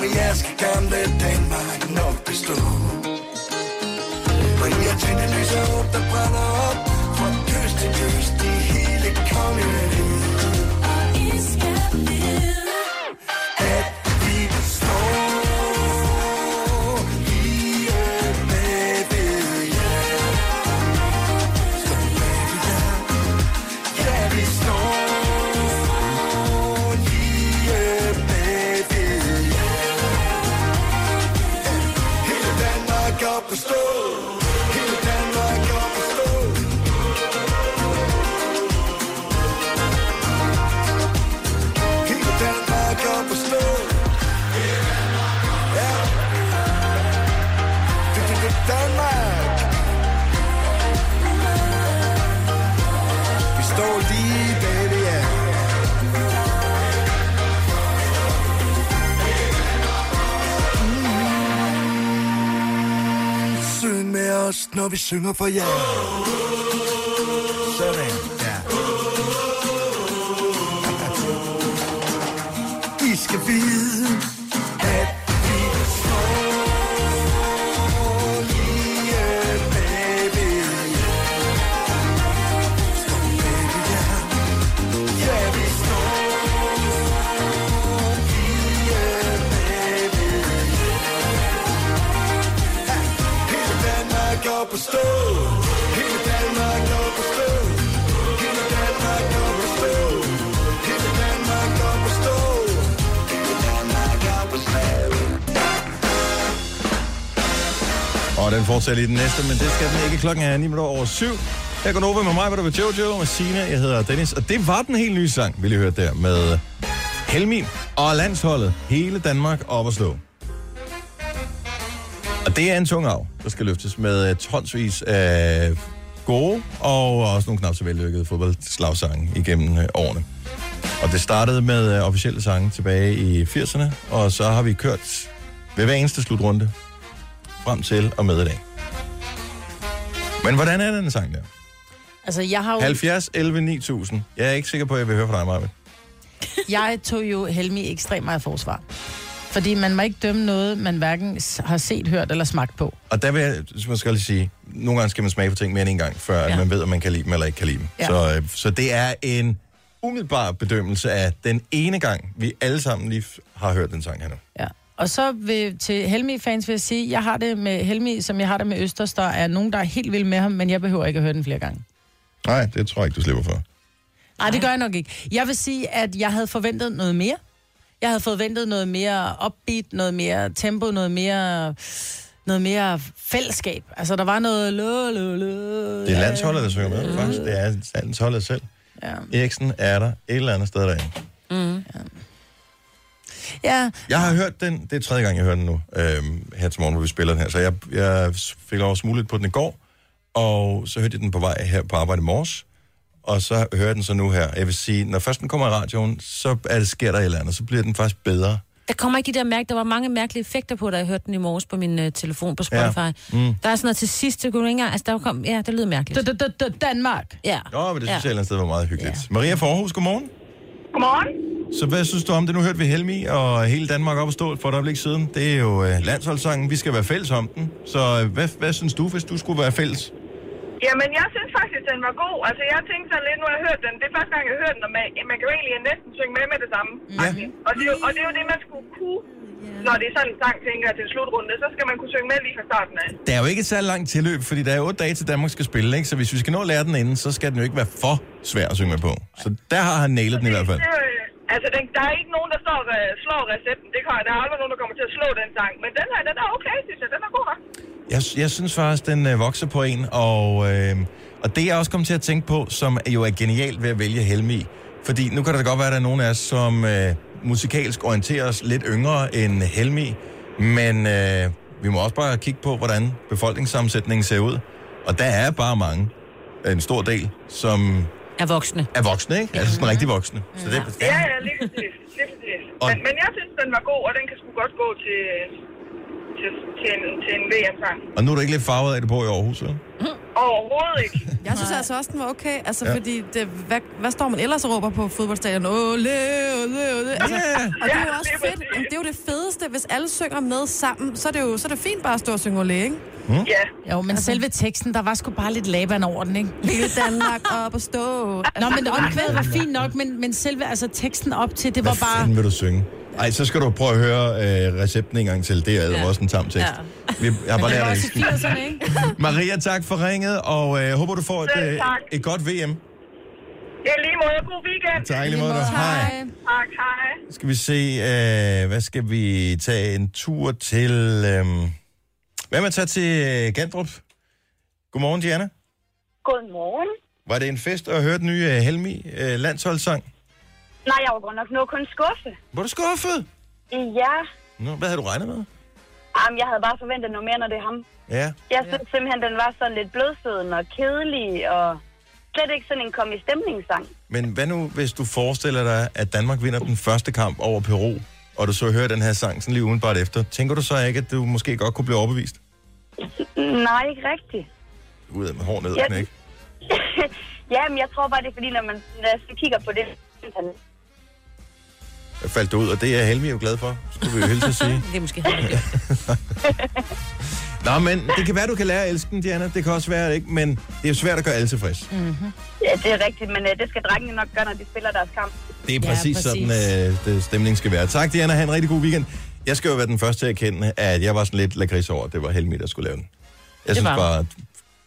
Speaker 11: Med jer skal gamle Danmark nok bestå Men jeg tænder tændt op, der brænder op. Fra kyst til kyst i hele kongeriget. Når vi synger for jer. Fortsætte i
Speaker 1: den næste, men det skal den ikke. Klokken er 9 minutter over 7. Jeg går over med mig, hvor der var Jojo og Sina. Jeg hedder Dennis, og det var den helt nye sang, vi lige hørte der, med Helmin og landsholdet. Hele Danmark op at stå. Og det er en tung arv, der skal løftes med øh, tonsvis af gode og også nogle knap så vellykkede fodboldslagsange igennem øh, årene. Og det startede med øh, officielle sange tilbage i 80'erne, og så har vi kørt ved hver eneste slutrunde frem til og med i dag. Men hvordan er den sang der?
Speaker 4: Altså, jeg har jo...
Speaker 1: 70, 11, 9000. Jeg er ikke sikker på, at jeg vil høre fra dig, Marvind.
Speaker 4: Jeg tog jo Helmi ekstremt meget forsvar. Fordi man må ikke dømme noget, man hverken har set, hørt eller smagt på.
Speaker 1: Og der vil jeg, jeg skal lige sige, nogle gange skal man smage på ting mere end en gang, før ja. Man ved, om man kan lide dem eller ikke kan lide dem. Ja. Så, øh, så det er en umiddelbar bedømmelse af den ene gang, vi alle sammen lige har hørt den sang her nu.
Speaker 4: Ja. Og så vil, til Helmi-fans vil jeg sige, jeg har det med Helmi, som jeg har det med Østers. Der er nogen, der er helt vilde med ham, men jeg behøver ikke at høre den flere gange.
Speaker 1: Nej, det tror jeg ikke, du slipper for.
Speaker 4: Nej, det gør jeg nok ikke. Jeg vil sige, at jeg havde forventet noget mere. Jeg havde forventet noget mere upbeat, noget mere tempo, noget mere, noget mere fællesskab. Altså, der var noget... Lø, lø, lø,
Speaker 1: Det er landsholdet, der synger med, faktisk. Det er landsholdet selv.
Speaker 4: Ja.
Speaker 1: Eriksen er der et eller andet sted derinde.
Speaker 4: Mm. Ja. Ja.
Speaker 1: Jeg har hørt den, det er tredje gang, jeg hører den nu, øhm, her til morgen, hvor vi spiller den her. Så jeg, jeg fik lov at smule på den i går, og så hørte jeg den på vej her på arbejde i morges, og så hører jeg den så nu her. Jeg vil sige, når først den kommer i radioen, så er det, sker der et eller andet, så bliver den faktisk bedre.
Speaker 2: Der kommer ikke de der mærke, der var mange mærkelige effekter på, da jeg hørte den i morges på min uh, telefon på Spotify.
Speaker 1: Ja. Mm.
Speaker 2: Der er sådan noget til sidst, det kunne ikke engang, altså der kom, ja, det lyder mærkeligt.
Speaker 4: Danmark.
Speaker 2: Ja.
Speaker 1: Nå, men det synes jeg et eller andet sted var meget hyggeligt. Maria Forhus, godmorgen.
Speaker 12: Godmorgen.
Speaker 1: Så hvad synes du om det? Nu hørte vi Helmi og hele Danmark op og stå for et øjeblik siden. Det er jo øh, landsholdssangen. Vi skal være fælles om den. Så øh, hvad, hvad synes du, hvis du skulle være fælles?
Speaker 12: Jamen, jeg synes faktisk, den var god. Altså, jeg tænkte sådan lidt, nu har jeg hørt den. Det er første gang, jeg har hørt den, og man, man kan jo egentlig næsten synge med med det samme.
Speaker 1: Ja.
Speaker 12: Og det, og det er jo det, man skulle kunne, når det er sådan en sang, tænker jeg, til en slutrunde. Så skal man kunne synge med lige fra starten af.
Speaker 1: Der er jo ikke et særlig langt tilløb, fordi der er otte dage til Danmark skal spille, ikke? Så hvis vi skal nå at lære den inden, så skal den jo ikke være for svær at synge med på. Så der har han nailet den i hvert fald.
Speaker 12: Det, øh, altså, den, der er ikke nogen, der står, øh, slår recepten. Det kan, der er aldrig nogen, der kommer til at slå den sang. Men den her, den er okay, synes jeg. Den er god nok.
Speaker 1: Jeg, jeg synes faktisk, den øh, vokser på en, og, øh, og det jeg også kom til at tænke på, som jo er genialt ved at vælge Helmi, fordi nu kan det godt være, at der er nogen af os, som øh, musikalsk orienterer os lidt yngre end Helmi, men øh, vi må også bare kigge på, hvordan befolkningssammensætningen ser ud. Og der er bare mange, en stor del, som
Speaker 2: Er voksne.
Speaker 1: er voksne, ikke? Altså sådan rigtig voksne. Så det,
Speaker 12: Ja, ja, lige præcis. Lige præcis.
Speaker 1: Og-
Speaker 12: Men, men jeg synes, den var god, og den kan sgu godt gå til, til, til, en, til en VM-sang.
Speaker 1: og nu er du ikke lidt farvet af, at du bor i Aarhus, vel?
Speaker 12: Overhovedet ikke.
Speaker 5: Jeg synes altså også, den var okay. Altså,
Speaker 1: Ja.
Speaker 5: fordi det, hvad, hvad står man ellers og råber på fodboldstadion? Ole, ole, ole. Altså,
Speaker 1: Ja.
Speaker 5: Og det er jo også
Speaker 12: det
Speaker 5: fedt. Det er jo det fedeste, hvis alle synger med sammen. Så er det jo så er det fint bare at stå og synge ole, ikke?
Speaker 12: Ja.
Speaker 4: Jo, men selve teksten, der var sgu bare lidt laban over den, ikke?
Speaker 5: Hele Danmark op og stå.
Speaker 4: Nå, men omkvædet var fint nok, men, men selve altså, teksten op til, det var
Speaker 1: Hvad
Speaker 4: bare...
Speaker 1: fanden vil du synge? Ej, så skal du prøve at høre øh, recepten en gang til. Det er ja. også en tam tekst. Ja. Vi, jeg har bare
Speaker 4: Det
Speaker 1: lært.
Speaker 4: 80'erne, ikke?
Speaker 1: Maria, tak for ringet, og øh, håber, du får et, øh,
Speaker 12: tak.
Speaker 1: et godt VM.
Speaker 12: Ja, lige måde. God weekend.
Speaker 1: Tak lige måde. Hej.
Speaker 12: Tak, hej.
Speaker 1: Skal vi se, øh, hvad skal vi tage en tur til... Øh, hvad med at tage til øh, Gandrup? Godmorgen, Diana.
Speaker 13: Godmorgen.
Speaker 1: Var det en fest at høre den nye øh, Helmi øh, landsholdssang?
Speaker 13: Nej, jeg var godt nok nå kun skuffe.
Speaker 1: Var du skuffet?
Speaker 13: Ja,
Speaker 1: Nå, hvad havde du regnet med?
Speaker 13: Jamen, jeg havde bare forventet noget mere, når det er ham.
Speaker 1: Ja.
Speaker 13: Jeg synes simpelthen, den var sådan lidt blødsøden og kedelig, og slet ikke sådan en kom i stemningssang.
Speaker 1: Men hvad nu, hvis du forestiller dig, at Danmark vinder den første kamp over Peru, og du så hører den her sang sådan lige udenbart efter, tænker du så ikke, at du måske godt kunne blive overbevist?
Speaker 13: Nej, ikke rigtigt.
Speaker 1: Ud af med hård ned,
Speaker 13: Ja.
Speaker 1: knæk.
Speaker 13: ja, men jeg tror bare, det er fordi, når man når så kigger på det,
Speaker 1: faldt ud, og det er Helmi jo glad for, skulle vi jo hilse at sige.
Speaker 2: Det er måske helt
Speaker 1: Nå, men det kan være, du kan lære at elske den, Diana. Det kan også være, det ikke, men det er jo svært at gøre alle tilfreds.
Speaker 13: Mm-hmm. Ja, det er rigtigt, men uh, det skal drengene nok gøre, når de spiller deres kamp.
Speaker 1: Det er præcis, ja, præcis. sådan, øh, det stemning skal være. Tak, Diana. Ha' en rigtig god weekend. Jeg skal jo være den første til at erkende, at jeg var sådan lidt lakrids over, at det var Helmi, der skulle lave den. Jeg synes
Speaker 5: var
Speaker 1: bare, at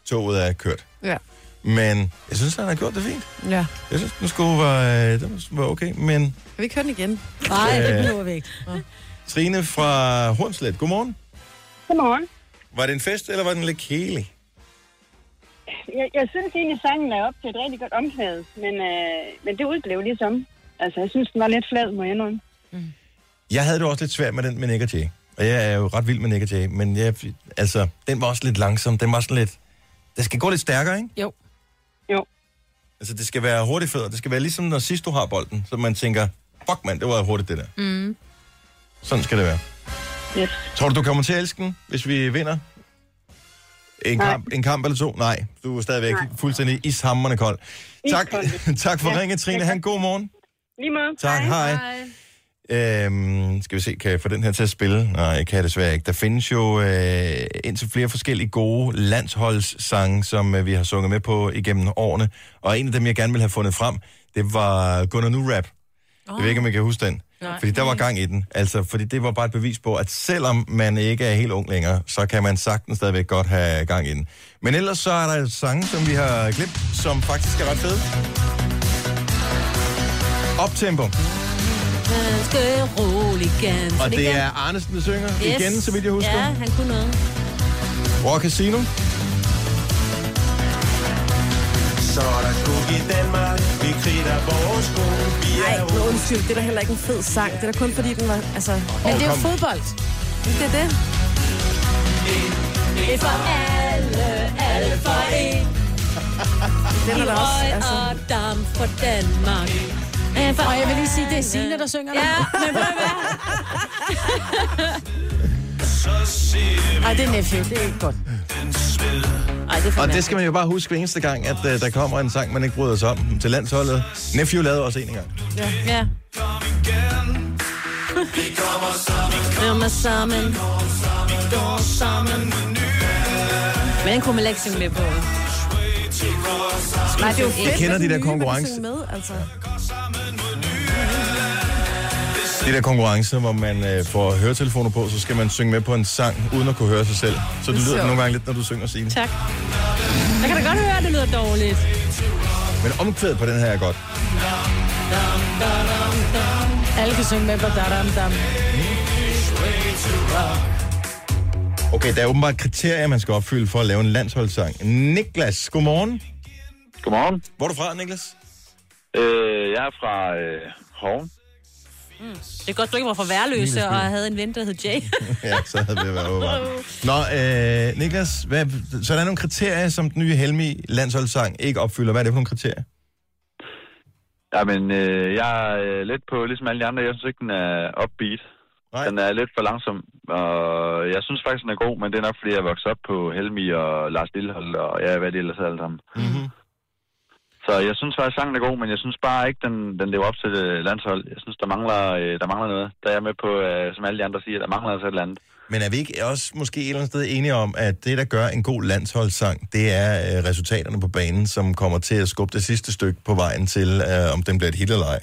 Speaker 1: toget er kørt.
Speaker 5: Ja.
Speaker 1: Men jeg synes, han har gjort det fint.
Speaker 5: Ja.
Speaker 1: Jeg synes, den skulle være, den var okay. Men
Speaker 5: Kan vi ikke høre den igen?
Speaker 4: Nej,
Speaker 1: Øh.
Speaker 4: det behøver vi ikke.
Speaker 1: Trine fra Hornslet, godmorgen.
Speaker 14: Godmorgen.
Speaker 1: Var det en fest, eller var den lidt kælig?
Speaker 14: Jeg, jeg synes egentlig, sangen er op til et rigtig godt omkvæd, men, øh, men det udblev ligesom. Altså, jeg synes, den var lidt flad, må jeg indrømme.
Speaker 1: Jeg havde det også lidt svært med den med Nick og Jay. Og jeg er jo ret vild med Nick og Jay, men jeg, altså, den var også lidt langsom. Den var sådan lidt... Det skal gå lidt stærkere, ikke?
Speaker 4: Jo.
Speaker 1: Altså, det skal være hurtigt fødder. Det skal være ligesom, når sidst du har bolden, så man tænker, fuck mand, det var hurtigt det der.
Speaker 4: Mm.
Speaker 1: Sådan skal det være.
Speaker 14: Yes.
Speaker 1: Tror du, du kommer til at elske den, hvis vi vinder? En
Speaker 14: Nej.
Speaker 1: kamp, en kamp eller to? Nej, du er stadigvæk
Speaker 14: Nej.
Speaker 1: fuldstændig ishammerende kold. Tak, tak for
Speaker 14: Ja.
Speaker 1: ringe, Trine. Han god morgen.
Speaker 14: Lige måde.
Speaker 1: Tak, hej. Øhm, skal vi se, kan jeg få den her til at spille? Nej, jeg kan desværre ikke. Der findes jo øh, indtil flere forskellige gode landsholdssange, som øh, vi har sunget med på igennem årene. Og en af dem, jeg gerne vil have fundet frem, det var Gunnar Nu Rap. Oh. Jeg ved ikke, om I kan huske den.
Speaker 2: Nej.
Speaker 1: Fordi der var gang i den. Altså, fordi det var bare et bevis på, at selvom man ikke er helt ung længere, så kan man sagtens stadigvæk godt have gang i den. Men ellers så er der sange, som vi har glemt, som faktisk er ret fede. Optempo.
Speaker 2: Skal rolig igen.
Speaker 1: Og det er Arnesen, der synger yes. igen, så vidt jeg husker.
Speaker 2: Ja, han kunne noget.
Speaker 1: Rock Casino.
Speaker 11: Så er der kug i Danmark, vi kritter vores sko. Vi
Speaker 5: Nej,
Speaker 11: er
Speaker 5: men undskyld, det er da heller ikke en fed sang. Det er da kun fordi, den var... Altså,
Speaker 4: Men det er jo fodbold.
Speaker 5: det er det.
Speaker 2: Det er for alle, alle for en.
Speaker 5: Den er der også,
Speaker 2: Røg
Speaker 5: altså.
Speaker 2: og damp for Danmark. For
Speaker 4: Og jeg vil lige sige, det er Signe, der synger
Speaker 2: Ja, men du hvad?
Speaker 4: Ej, det er Nephew, det er ikke godt.
Speaker 2: Ej, det er for
Speaker 1: Og det skal man jo bare huske hver eneste gang, at uh, der kommer en sang, man ikke bryder sig om til landsholdet. Nephew lavede også en engang.
Speaker 2: Ja. Kommer sammen. Går sammen. Men den kunne man ikke synge med på.
Speaker 5: Nej, det er jo fedt,
Speaker 1: kender de der konkurrence-
Speaker 5: med, altså.
Speaker 1: De der konkurrencer, hvor man øh, får høretelefoner på, så skal man synge med på en sang, uden at kunne høre sig selv. Så det,
Speaker 5: Det er
Speaker 1: lyder nogle gange lidt, når du synger Signe.
Speaker 2: Tak. Jeg kan da godt høre, at det lyder dårligt.
Speaker 1: Men omkvædet på den her er godt.
Speaker 4: Alle kan synge med på Dadam Dam.
Speaker 1: Okay, der er åbenbart kriterier, man skal opfylde for at lave en landsholdssang. Niklas, godmorgen.
Speaker 15: Godmorgen.
Speaker 1: Hvor er du fra, Niklas?
Speaker 15: Øh, jeg er fra øh, Hoven.
Speaker 2: Det er godt, du ikke var fra Værløse og havde en ven, der hed Jay.
Speaker 1: ja, så havde det været åbenbart. Nå, øh, Niklas, hvad, så er der nogle kriterier, som den nye Helmi landsholdssang ikke opfylder. Hvad er det for nogle kriterier?
Speaker 15: Jamen, øh, jeg er øh, lidt på, ligesom alle de andre, jeg synes ikke, den er upbeat.
Speaker 1: Nej.
Speaker 15: Den er lidt for langsom, og jeg synes faktisk, den er god, men det er nok, fordi jeg vokset op på Helmi og Lars Lillehold, og jeg hvad det ellers er alle sammen.
Speaker 1: Mm-hmm.
Speaker 15: Så jeg synes faktisk, sangen er god, men jeg synes bare ikke, den, den lever op til det landshold. Jeg synes, der mangler, øh, der mangler noget. Der er jeg med på, øh, som alle de andre siger, der mangler altså et eller andet.
Speaker 1: Men er vi ikke også måske et eller andet sted enige om, at det, der gør en god landsholdssang, det er øh, resultaterne på banen, som kommer til at skubbe det sidste stykke på vejen til, øh, om den bliver et hit eller ej?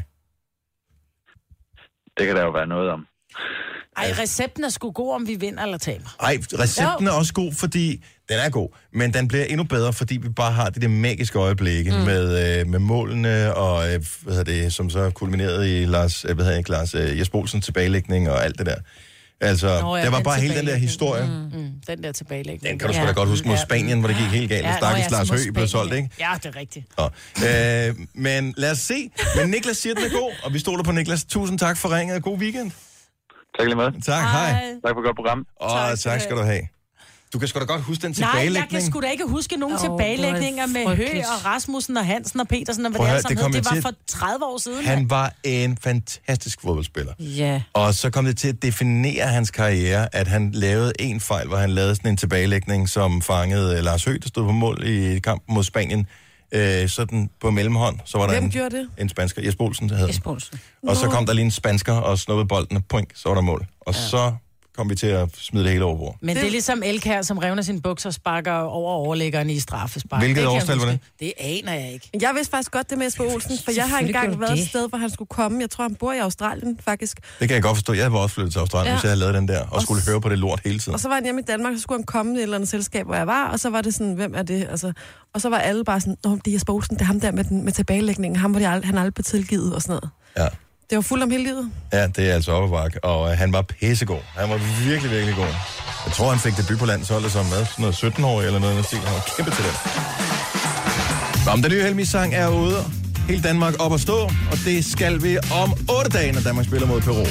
Speaker 15: Det kan der jo være noget om.
Speaker 4: Ej, recepten er sgu god, om vi vinder eller taber.
Speaker 1: Ej, recepten
Speaker 4: Jo.
Speaker 1: er også god, fordi den er god, men den bliver endnu bedre, fordi vi bare har det der magiske øjeblikke mm. med, øh, med målene, og øh, hvad hedder det, som så kulminerede i Lars, øh, hvad hedder det, Lars øh, Jesper Olsens tilbagelægning og alt det der. Altså,
Speaker 4: Nå, ja,
Speaker 1: ja, der var bare hele den der historie. Mm.
Speaker 4: Mm, den der tilbagelægning.
Speaker 1: Den kan du sgu da godt huske mod Spanien, hvor det gik helt galt. Ja, Stakkels
Speaker 4: ja,
Speaker 1: Lars Høgh blev solgt,
Speaker 4: ja.
Speaker 1: ikke?
Speaker 4: Ja, det er rigtigt.
Speaker 1: Nå. Øh, men lad os se. Men Niklas siger, den er god, og vi stoler på Niklas. Tusind tak for ringet, og god weekend.
Speaker 15: Tak lige meget.
Speaker 1: Tak, hej.
Speaker 15: Tak for et godt program.
Speaker 1: Og tak, tak skal du have. Du kan sgu da godt huske den
Speaker 4: Nej, jeg
Speaker 1: tilbagelægning.
Speaker 4: kan sgu da ikke huske nogen oh, tilbagelægninger
Speaker 2: det
Speaker 4: med
Speaker 2: frygteligt.
Speaker 4: og Rasmussen og Hansen og Petersen og hvad det
Speaker 1: høre,
Speaker 4: sammen
Speaker 1: det
Speaker 4: hed.
Speaker 1: kom
Speaker 4: Det var
Speaker 1: til-
Speaker 4: for 30 år siden.
Speaker 1: Han var en fantastisk fodboldspiller.
Speaker 2: Ja.
Speaker 1: Og så kom det til at definere hans karriere, at han lavede en fejl, hvor han lavede sådan en tilbagelægning, som fangede Lars Høgh, der stod på mål i kampen mod Spanien. Øh, sådan på mellemhånd, så var der
Speaker 5: Hvem
Speaker 1: en,
Speaker 5: gjorde det?
Speaker 1: en spansker, Jesper Olsen, der hed.
Speaker 2: Jesper Olsen.
Speaker 1: Og så kom der lige en spansker og snuppede bolden, og point, så var der mål. Og ja. så kom vi til at smide det hele over bord.
Speaker 4: Men det er ligesom Elkær, som revner sine bukser og sparker over overlæggeren i straffespark.
Speaker 1: Hvilket
Speaker 4: Det
Speaker 1: årstal var
Speaker 4: huske. Det aner jeg ikke.
Speaker 5: Jeg vidste faktisk godt det med Jesper Olsen, for jeg har engang været et
Speaker 2: det.
Speaker 5: sted, hvor han skulle komme. Jeg tror, han bor i Australien, faktisk.
Speaker 1: Det kan jeg godt forstå. Jeg var også flyttet til Australien, ja. Hvis jeg havde lavet den der, og skulle høre på det lort hele tiden.
Speaker 5: Og så var han hjemme i Danmark, så skulle han komme i et eller andet selskab, hvor jeg var, og så var det sådan, hvem er det? Altså, og så var alle bare sådan, Nå, det er Jesper Olsen, det er ham der med, den, med tilbagelægningen, ham var det ald- han aldrig blev tilgivet og sådan noget.
Speaker 1: Ja.
Speaker 5: Det var fuldt om hele livet.
Speaker 1: Ja, det er altså op bakke, og øh, han var pissegod. Han var virkelig, virkelig god. Jeg tror, han fik debut på landsholdet som hvad, sådan noget 17 år eller noget stil. Han var kæmpe til det. Nå, men den nye Helmi-sang er ude. Hele Danmark op at stå, og det skal vi om 8 dage, når Danmark spiller mod Peru.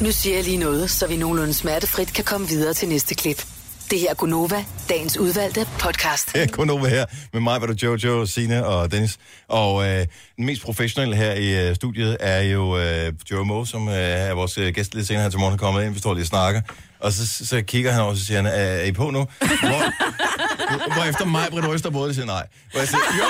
Speaker 6: Nu siger jeg lige noget, så vi nogenlunde smertefrit kan komme videre til næste klip. Det her er Gunova, dagens udvalgte podcast.
Speaker 1: Det er her med mig, var du Jojo, Sine og Dennis. Og øh, den mest professionelle her i øh, studiet er jo øh, Joe Moe, som øh, er vores øh, gæst lidt senere her til morgen, er kommet ind. Vi står lige og snakker. Og så, så kigger han over, og så siger han, er, I på nu? Hvor, hvor efter mig, Britt Øster, både siger nej. Hvor jeg siger, jo,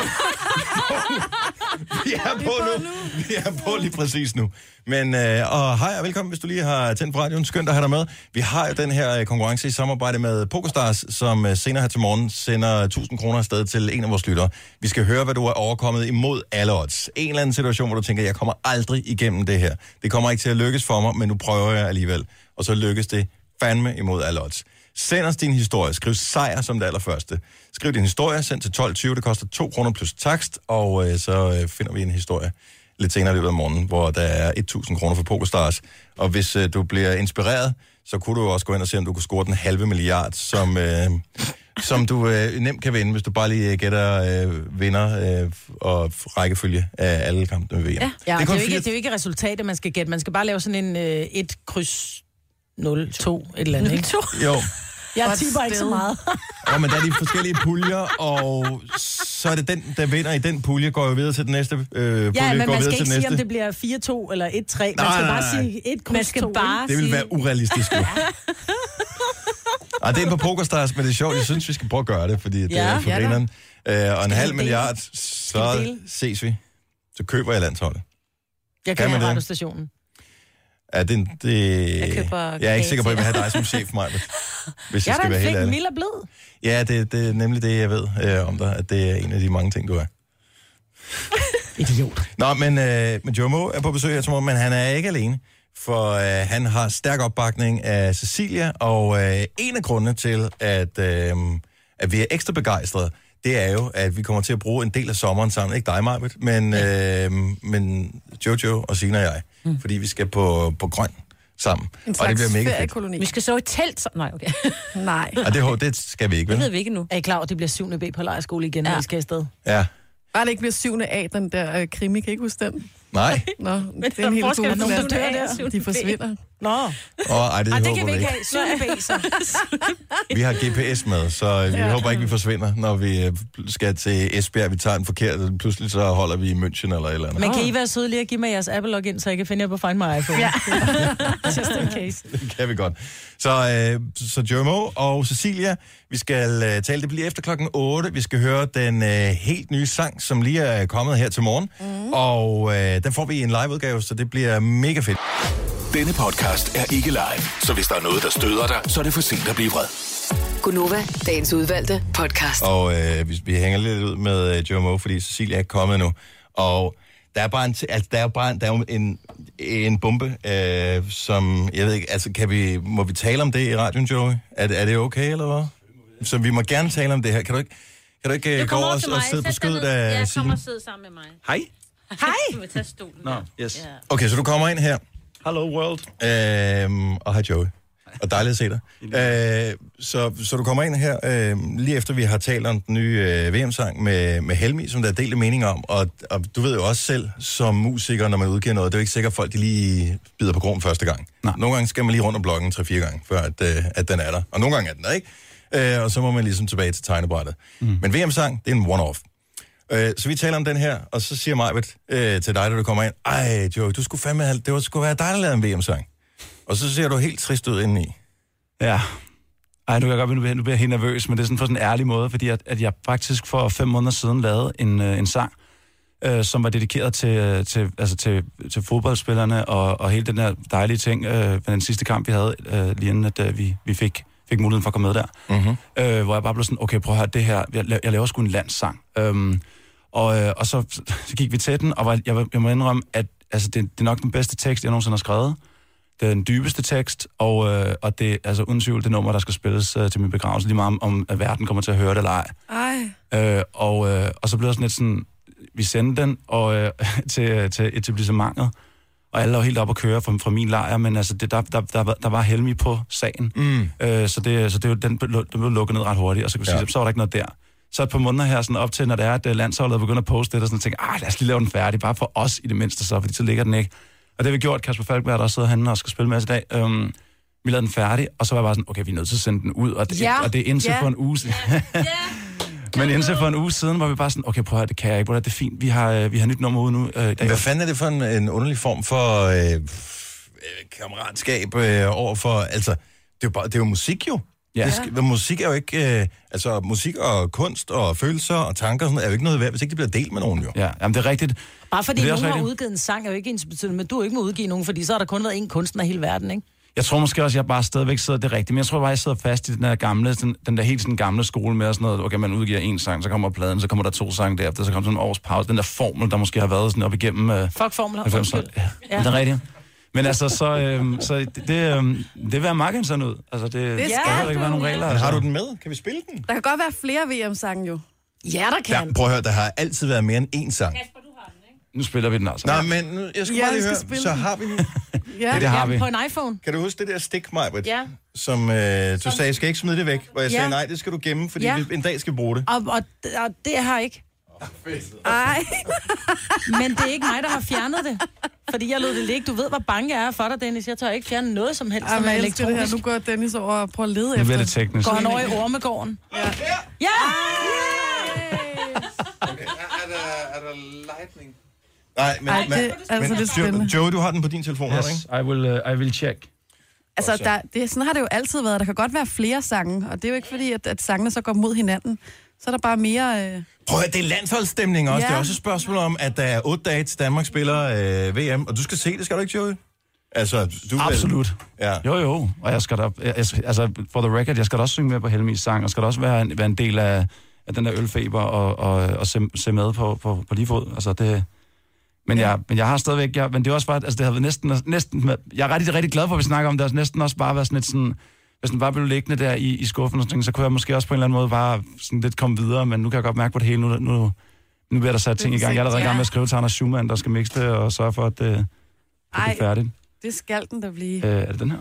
Speaker 1: vi er på nu. Vi er på lige præcis nu. Men, øh, og hej og velkommen, hvis du lige har tændt på radioen. Skønt at have dig med. Vi har jo den her øh, konkurrence i samarbejde med PokerStars, som øh, senere her til morgen sender 1000 kroner afsted til en af vores lyttere. Vi skal høre, hvad du er overkommet imod alle odds. En eller anden situation, hvor du tænker, jeg kommer aldrig igennem det her. Det kommer ikke til at lykkes for mig, men nu prøver jeg alligevel. Og så lykkes det fandme imod alle odds. Send os din historie. Skriv sejr som det allerførste. Skriv din historie, send til 12.20. Det koster 2 kroner plus takst, og øh, så øh, finder vi en historie lidt senere i løbet af morgenen, hvor der er 1.000 kroner for PokerStars. Og hvis øh, du bliver inspireret, så kunne du også gå ind og se, om du kunne score den halve milliard, som, øh, som du øh, nemt kan vinde, hvis du bare lige gætter øh, vinder øh, og rækkefølge af alle kampene ved VM.
Speaker 4: Ja, det, er det, er jo ikke, det er jo ikke resultatet, man skal gætte. Man skal bare lave sådan en øh, et kryds 0, 2, et eller andet, ikke?
Speaker 1: Jo.
Speaker 4: Jeg tipper ikke så meget.
Speaker 1: Og men der er de forskellige puljer, og så er det den, der vinder i den pulje, går jo videre til den næste øh, pulje,
Speaker 4: Ja, men
Speaker 1: går
Speaker 4: man skal ikke sige, om
Speaker 1: næste.
Speaker 4: det bliver 4-2 eller 1-3. Man skal
Speaker 1: Nej, nej,
Speaker 4: bare
Speaker 1: nej.
Speaker 4: sige et kryds
Speaker 2: Man skal
Speaker 4: 2,
Speaker 2: bare
Speaker 1: Det vil være urealistisk. Jo. Ej, det er på PokerStars, men det er sjovt. Jeg synes, vi skal prøve at gøre det, fordi det
Speaker 4: Ja,
Speaker 1: er for
Speaker 4: ja
Speaker 1: grineren. Øh, og en halv milliard, så ses vi. Så køber jeg landsholdet.
Speaker 4: Jeg
Speaker 1: Kan
Speaker 4: kan have radiostationen.
Speaker 1: Ja, det, det,
Speaker 2: Jeg køber
Speaker 1: jeg er ikke sikker på, at jeg vil have dig som chef, Maja. Hvis jeg,
Speaker 4: Jeg er
Speaker 1: skal
Speaker 4: da
Speaker 1: være
Speaker 4: en
Speaker 1: helt ærlig.
Speaker 4: mild og blød.
Speaker 1: Ja, det, det er nemlig det, jeg ved øh, om dig, at det er en af de mange ting, du er.
Speaker 4: Idiot.
Speaker 1: Nå, men, øh, men Joe Moe er på besøg her til morgen, men han er ikke alene, for øh, han har stærk opbakning af Cecilia, og øh, en af grundene til, at, øh, at vi er ekstra begejstrede, det er jo, at vi kommer til at bruge en del af sommeren sammen. Ikke dig, Marbet, men, øh, men Jojo og Sina og jeg. Mm. Fordi vi skal på, på grøn sammen.
Speaker 5: En
Speaker 1: og det bliver mega fedt.
Speaker 2: Vi skal så i telt. så- Nej, okay.
Speaker 5: Nej.
Speaker 1: Og det, det skal vi ikke,
Speaker 2: Det ved
Speaker 1: vel?
Speaker 2: vi ikke nu.
Speaker 4: Er I klar over, at det bliver 7. B på lejerskole igen, ja. når
Speaker 2: Ja.
Speaker 4: I skal afsted?
Speaker 1: Ja.
Speaker 5: Bare det ikke bliver syvende af, den der øh, krimi. Kan I ikke huske den?
Speaker 1: Nej.
Speaker 5: Nå, det
Speaker 2: der
Speaker 5: er en
Speaker 2: er
Speaker 5: helt
Speaker 2: forskel
Speaker 5: god
Speaker 2: på nogen, der dør der.
Speaker 5: De forsvinder.
Speaker 4: Nå,
Speaker 1: Åh, ej, det,
Speaker 4: Ej, det
Speaker 1: håber
Speaker 4: kan vi ikke have. 7. B, så.
Speaker 1: Vi har GPS med, så vi ja. håber ikke, vi forsvinder, når vi øh, skal til Esbjerg. Vi tager en forkert, og pludselig så holder vi i München eller et eller andet.
Speaker 4: Men kan I være søde lige at give mig jeres Apple login, så jeg kan finde jer på Find My iPhone? Ja. Just in case.
Speaker 1: Det kan vi godt. Så, øh, så Jermo og Cecilia, vi skal øh, tale, det bliver efter klokken 8. Vi skal høre den øh, helt nye sang, som lige er kommet her til morgen. Mm. Og øh, den får vi i en liveudgave, så det bliver mega fedt.
Speaker 7: Denne podcast er ikke live, så hvis der er noget, der støder dig, så er det for sent at blive vred.
Speaker 6: Gunova, dagens udvalgte podcast.
Speaker 1: Og øh, vi, vi hænger lidt ud med øh, Joe Moe, fordi Cecilia er kommet nu. Og der er bare en, altså, der er bare der er en, en bombe, øh, som, jeg ved ikke, altså kan vi, må vi tale om det i radioen, Joey? Er, det- er det okay, eller hvad? Så vi må gerne tale om det her. Kan du ikke, kan du ikke øh, gå over og, og sidde på skødet af
Speaker 2: Jeg kommer og sidde sammen med mig.
Speaker 1: Hej.
Speaker 2: Hej! Du vil tage stolen.
Speaker 16: Nå, yes.
Speaker 2: Ja.
Speaker 1: Okay, så du kommer ind her.
Speaker 16: Hello world.
Speaker 1: Øhm, og hej Joey. Og dejligt at se dig. Øh, så, så du kommer ind her, øh, lige efter vi har talt om den nye øh, VM-sang med, med Helmi, som der er delte mening om. Og, og du ved jo også selv, som musiker, når man udgiver noget, det er jo ikke sikkert, at folk de lige bider på grund første gang.
Speaker 16: Nej.
Speaker 1: Nogle gange skal man lige rundt om blokken 3-4 gange, før at, øh, at den er der. Og nogle gange er den der ikke. Øh, og så må man ligesom tilbage til tegnebrættet. Mm. Men VM-sang, det er en one-off. Øh, så vi taler om den her, og så siger Majbet øh, til dig, da du kommer ind, ej Joey, du skulle fandme have, det var, skulle være dig, der lavede en VM-sang. Og så ser du helt trist ud indeni.
Speaker 16: Ja. Ej, nu kan jeg godt, nu bliver, nu bliver jeg helt nervøs, men det er sådan på sådan en ærlig måde, fordi at, at jeg faktisk for fem måneder siden lavede en, øh, en sang, øh, som var dedikeret til, til, altså til, til fodboldspillerne og, og hele den der dejlige ting øh, den sidste kamp, vi havde, øh, lige inden at øh, vi, vi fik, fik muligheden for at komme med der.
Speaker 1: Mm-hmm.
Speaker 16: øh, hvor jeg bare blev sådan, okay, prøv at høre, det her, jeg, la- jeg laver sgu en landssang. Øhm, og, øh, og så, så gik vi til den, og var, jeg, jeg må indrømme, at altså, det, det er nok den bedste tekst, jeg nogensinde har skrevet. Den dybeste tekst, og, øh, og det er altså uden tvivl det nummer, der skal spilles øh, til min begravelse, lige meget om, om at verden kommer til at høre det eller ej.
Speaker 5: Ej.
Speaker 16: Øh, og, øh, og så blev det sådan lidt sådan, vi sendte den og, øh, til, til etablissementet, og alle var helt op at køre fra, fra min lejr, men altså, det, der, der, der, var- der var Helmi på sagen.
Speaker 1: Mm.
Speaker 16: Øh, så det, så det, den, blev- den blev lukket ned ret hurtigt, og så kunne
Speaker 1: Ja.
Speaker 16: ja. sige, så var der ikke noget der. Så et par måneder her sådan op til, når det er, at øh, landsholdet begynder at poste det, og sådan tænker, ah, lad os lige lave den færdig, bare for os i det mindste så, fordi så ligger den ikke. Og det har vi gjort, Kasper Falkberg, der sidder henne og skal spille med os i dag. Øhm, vi lavede den færdig, og så var jeg bare sådan, okay, vi er nødt til at sende den ud, og det,
Speaker 5: Ja.
Speaker 16: og det er indtil
Speaker 5: Ja.
Speaker 16: for en uge siden. Men indtil for en uge siden var vi bare sådan, okay, prøv at høre, det kan jeg ikke, Prøv at høre, det er fint, vi har, øh, vi har nyt nummer ude nu øh, dag.
Speaker 1: Hvad fanden er det for en, en underlig form for øh, øh, kammeratskab øh, over for... Altså, det er jo, bare, det er jo musik jo.
Speaker 16: Ja.
Speaker 1: Det skal, musik er jo ikke... Øh, altså, musik og kunst og følelser og tanker og sådan noget, er jo ikke noget værd, hvis ikke det bliver delt med nogen jo.
Speaker 16: Ja, jamen det er rigtigt.
Speaker 4: Bare fordi nogen
Speaker 16: også
Speaker 4: har
Speaker 16: rigtigt.
Speaker 4: udgivet en sang, er jo ikke ens betydende, men du ikke må udgive nogen, fordi så har der kun været én kunstner i hele verden, ikke?
Speaker 16: Jeg tror måske også, at jeg bare stadigvæk sidder det rigtigt, men jeg tror bare, jeg sidder fast i den der gamle, sådan, den der helt sådan gamle skole med sådan noget, okay, man udgiver en sang, så kommer pladen, så kommer der to sange derefter, så kommer sådan en års pause, den der formel, der måske har været sådan op igennem øh,
Speaker 4: Fuck formler,
Speaker 16: 90'erne.
Speaker 4: undskyld.
Speaker 16: Ja, ja. Det er rigtigt. Men altså, så, øh, så det, det, øh, det vil jeg meget sådan ud. Altså, det, det
Speaker 5: skal du,
Speaker 16: ikke være nogle regler. Altså.
Speaker 1: har du den med? Kan vi spille den?
Speaker 5: Der kan godt være flere VM-sange jo.
Speaker 4: Ja, der kan.
Speaker 1: Ja, prøv at høre, der har altid været mere end én sang.
Speaker 16: Nu spiller vi den altså.
Speaker 1: Nej, men nu, jeg skal
Speaker 5: Ja,
Speaker 1: bare lige
Speaker 5: skal
Speaker 1: høre,
Speaker 5: spille
Speaker 1: så
Speaker 5: den.
Speaker 1: har vi den.
Speaker 5: Ja,
Speaker 16: det har vi.
Speaker 4: På en iPhone.
Speaker 1: Kan du huske det der stik, Majbrit?
Speaker 4: Ja.
Speaker 1: Som øh, du sagde, skal ikke smide det væk? Hvor jeg
Speaker 4: Ja.
Speaker 1: sagde, nej, det skal du gemme, fordi
Speaker 4: Ja.
Speaker 1: vi en dag skal bruge det.
Speaker 4: Og, og, og det har jeg ikke.
Speaker 5: Ej.
Speaker 4: Men det er ikke mig, der har fjernet det. Fordi jeg lod det ligge. Du ved, hvor bange jeg er for dig, Dennis. Jeg tør ikke fjerne noget som helst,
Speaker 5: Ej,
Speaker 4: som er
Speaker 5: jeg elsker det her.
Speaker 4: elektronisk.
Speaker 5: Nu går Dennis over og prøver at lede
Speaker 16: Nu
Speaker 5: efter.
Speaker 16: bliver det teknisk.
Speaker 4: Går han over i ormegården?
Speaker 5: Ja.
Speaker 4: Ja!
Speaker 1: Er der, er der lightning? Nej, men,
Speaker 5: Ej, det er altså
Speaker 1: men Joe,
Speaker 5: spændende.
Speaker 1: Joe, du har den på din telefon, du ikke?
Speaker 16: Yes, I will, uh, I will check.
Speaker 5: Altså, der, det, sådan har det jo altid været. Der kan godt være flere sange, og det er jo ikke fordi, at, at sangene så går mod hinanden. Så er der bare mere... Øh...
Speaker 1: Prøv at det er landsholdsstemning også.
Speaker 5: Ja.
Speaker 1: Det er også et spørgsmål om, at der er otte dage til Danmark spiller øh, VM, og du skal se det, skal du ikke, Joey? Altså, du vil-
Speaker 16: Absolut.
Speaker 1: Ja.
Speaker 16: Jo, jo. Og jeg skal da, jeg, altså, for the record, jeg skal da også synge med på Helmis sang, og skal da også være en, være en del af, af den der ølfeber og, og, og se, se med på, på, på lige fod. Altså, det, men, jeg, men jeg har stadigvæk, jeg, men det er også bare, altså det har været næsten, næsten, jeg er rigtig, rigtig glad for, at vi snakker om det, og næsten også bare været sådan lidt sådan, hvis den bare blev liggende der i, i skuffen, og sådan, så kunne jeg måske også på en eller anden måde bare sådan lidt komme videre, men nu kan jeg godt mærke på det hele, nu, nu, nu bliver der sat ting i gang. Jeg er allerede i gang med at skrive til Anders Schumann, der skal mixe det, og sørge for, at det, det
Speaker 5: Ej,
Speaker 16: bliver færdigt.
Speaker 5: det skal den da blive.
Speaker 16: Øh, er det den her?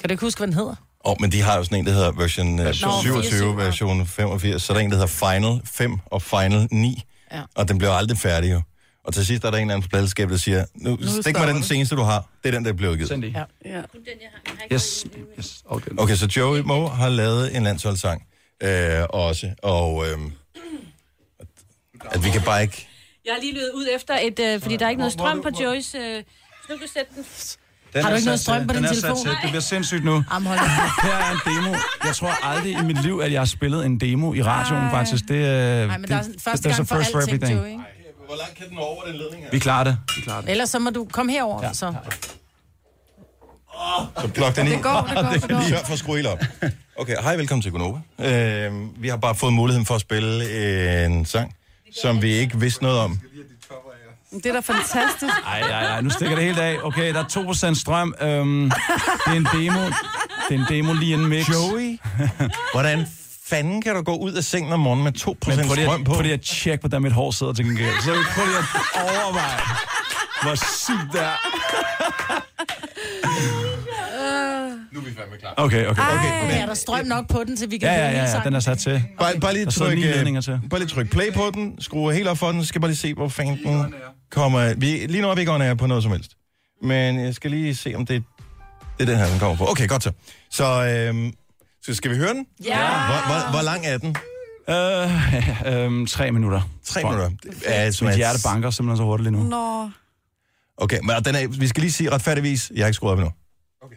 Speaker 4: Kan du ikke huske, hvad den hedder?
Speaker 1: Åh, oh, men de har jo sådan en, der hedder version øh,
Speaker 4: Version
Speaker 1: 27,
Speaker 4: 24.
Speaker 1: version 85, så er der en, der hedder Final 5 og Final 9,
Speaker 4: Ja.
Speaker 1: og den bliver aldrig færdig jo. Og til sidst er der en eller anden på pladselskabet, der siger, nu, nu stik mig den
Speaker 5: det.
Speaker 1: seneste, du har. Det er den, der bliver givet.
Speaker 16: Send det.
Speaker 4: Ja.
Speaker 5: Ja.
Speaker 16: Yes, yes. Okay.
Speaker 1: Okay, så Joey Moe har lavet en landsholdssang øh, også, og øh, at vi kan bare ikke...
Speaker 2: Jeg har lige løbet ud efter et, øh, fordi der er ikke noget strøm på Joyce. Øh, du kan sætte den.
Speaker 16: Den
Speaker 4: Har du ikke noget
Speaker 16: sat
Speaker 4: strøm på
Speaker 16: den
Speaker 4: din
Speaker 16: er sat
Speaker 4: telefon?
Speaker 16: til. Det bliver sindssygt nu.
Speaker 4: Jamen, hold.
Speaker 16: Her er en demo. Jeg tror aldrig i mit liv, at jeg har spillet en demo i radioen,
Speaker 5: Ej.
Speaker 16: faktisk. Det, er
Speaker 4: Nej, men der er
Speaker 16: det,
Speaker 4: første
Speaker 16: a
Speaker 4: gang for alting,
Speaker 16: everything.
Speaker 1: Hvor langt kan den over, den ledning her?
Speaker 16: Vi klarer det. Vi klarer det.
Speaker 4: Ellers så må du komme herover, ja. så.
Speaker 1: Så pluk den i.
Speaker 5: Det går, det går, det går.
Speaker 1: Sørg for at skrue helt op. Okay, hej, velkommen til Gunova. Øh, vi har bare fået muligheden for at spille en sang, som vi ikke vidste noget om.
Speaker 5: Det er da fantastisk.
Speaker 16: Ej, ej, ej, nu stikker det helt af. Okay, der er 2% strøm. Øhm, det er en demo. Det er en demo lige en mix.
Speaker 1: Joey, hvordan fanden kan du gå ud af sengen om morgenen med 2%
Speaker 16: Men prøv lige,
Speaker 1: strøm på?
Speaker 16: prøv lige at tjekke, hvordan mit hår sidder til gengæld. Så prøv lige at overveje, hvor sygt det er.
Speaker 1: Nu er vi fandme klar.
Speaker 16: Okay, okay.
Speaker 1: Okay,
Speaker 4: Okay, er der strøm nok på den, til vi kan
Speaker 16: Ja, ja, ja, den er sat til.
Speaker 1: Bare, bare, lige tryk, øh,
Speaker 16: til.
Speaker 1: bare lige tryk play på den, skrue helt op for den, så skal bare lige se, hvor fanden den kommer. Vi, lige nu er vi ikke on på noget som helst. Men jeg skal lige se, om det, det er den her, den kommer på. Okay, godt så. Så, øhm, så skal vi høre den?
Speaker 4: Ja.
Speaker 1: Hvor, hvor, hvor lang er den?
Speaker 16: Øh, øh, tre minutter.
Speaker 1: Tre
Speaker 16: tror jeg.
Speaker 1: minutter. Ja, som
Speaker 16: Mit
Speaker 1: er-
Speaker 16: hjerte banker simpelthen så hurtigt lige nu.
Speaker 5: Nå.
Speaker 1: Okay, men den er, vi skal lige sige retfærdigvis, jeg har ikke skruet op endnu. Okay.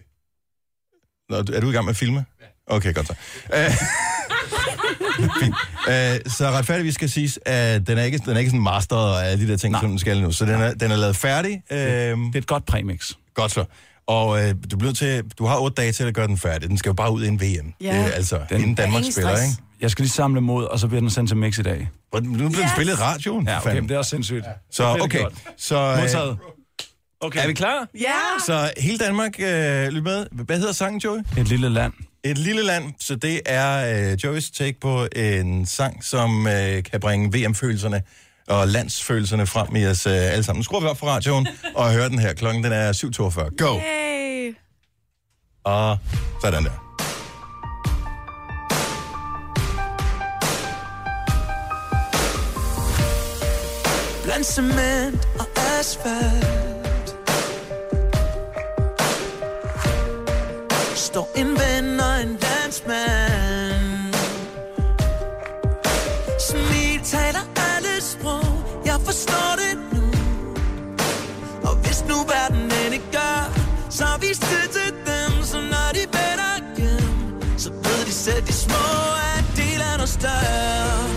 Speaker 1: Nå, er du i gang med at filme? Ja. Okay, godt så. Øh, Fint. Øh, så retfærdigvis skal siges, at den er ikke, den er ikke sådan master og alle de der ting, Nej. som den skal nu. Så den er, den er lavet færdig. Øh,
Speaker 16: Det er et godt præmix.
Speaker 1: godt så. Og øh, du, bliver til, du har otte dage til at gøre den færdig. Den skal jo bare ud i en VM.
Speaker 5: Ja.
Speaker 1: Øh, altså,
Speaker 16: Den-
Speaker 1: inden Danmark
Speaker 4: Ingen
Speaker 1: spiller,
Speaker 4: stress.
Speaker 1: ikke?
Speaker 16: Jeg skal lige samle mod, og så bliver den sendt til mix i dag.
Speaker 1: Og nu bliver den spillet i radioen.
Speaker 16: Ja, okay,
Speaker 1: fanden.
Speaker 16: men det er også sindssygt.
Speaker 1: Så
Speaker 16: Det er
Speaker 1: okay. Så, øh,
Speaker 16: Modtaget. Okay.
Speaker 1: er vi klar?
Speaker 5: Ja.
Speaker 1: Så hele Danmark, øh, lyt med. Hvad hedder sangen, Joey?
Speaker 16: Et lille land.
Speaker 1: Et lille land, så det er øh, Joey's take på en sang, som øh, kan bringe VM-følelserne og landsfølelserne frem i os øh, alle sammen. Nu skruer vi op for radioen og hører den her. Klokken den er 7.42. Go!
Speaker 5: Hey.
Speaker 1: Og sådan der.
Speaker 17: Blandt cement og asfalt Står en ven og en dansmand Så vis det til dem Så når de vender hjem Så ved de selv de små er del af noget større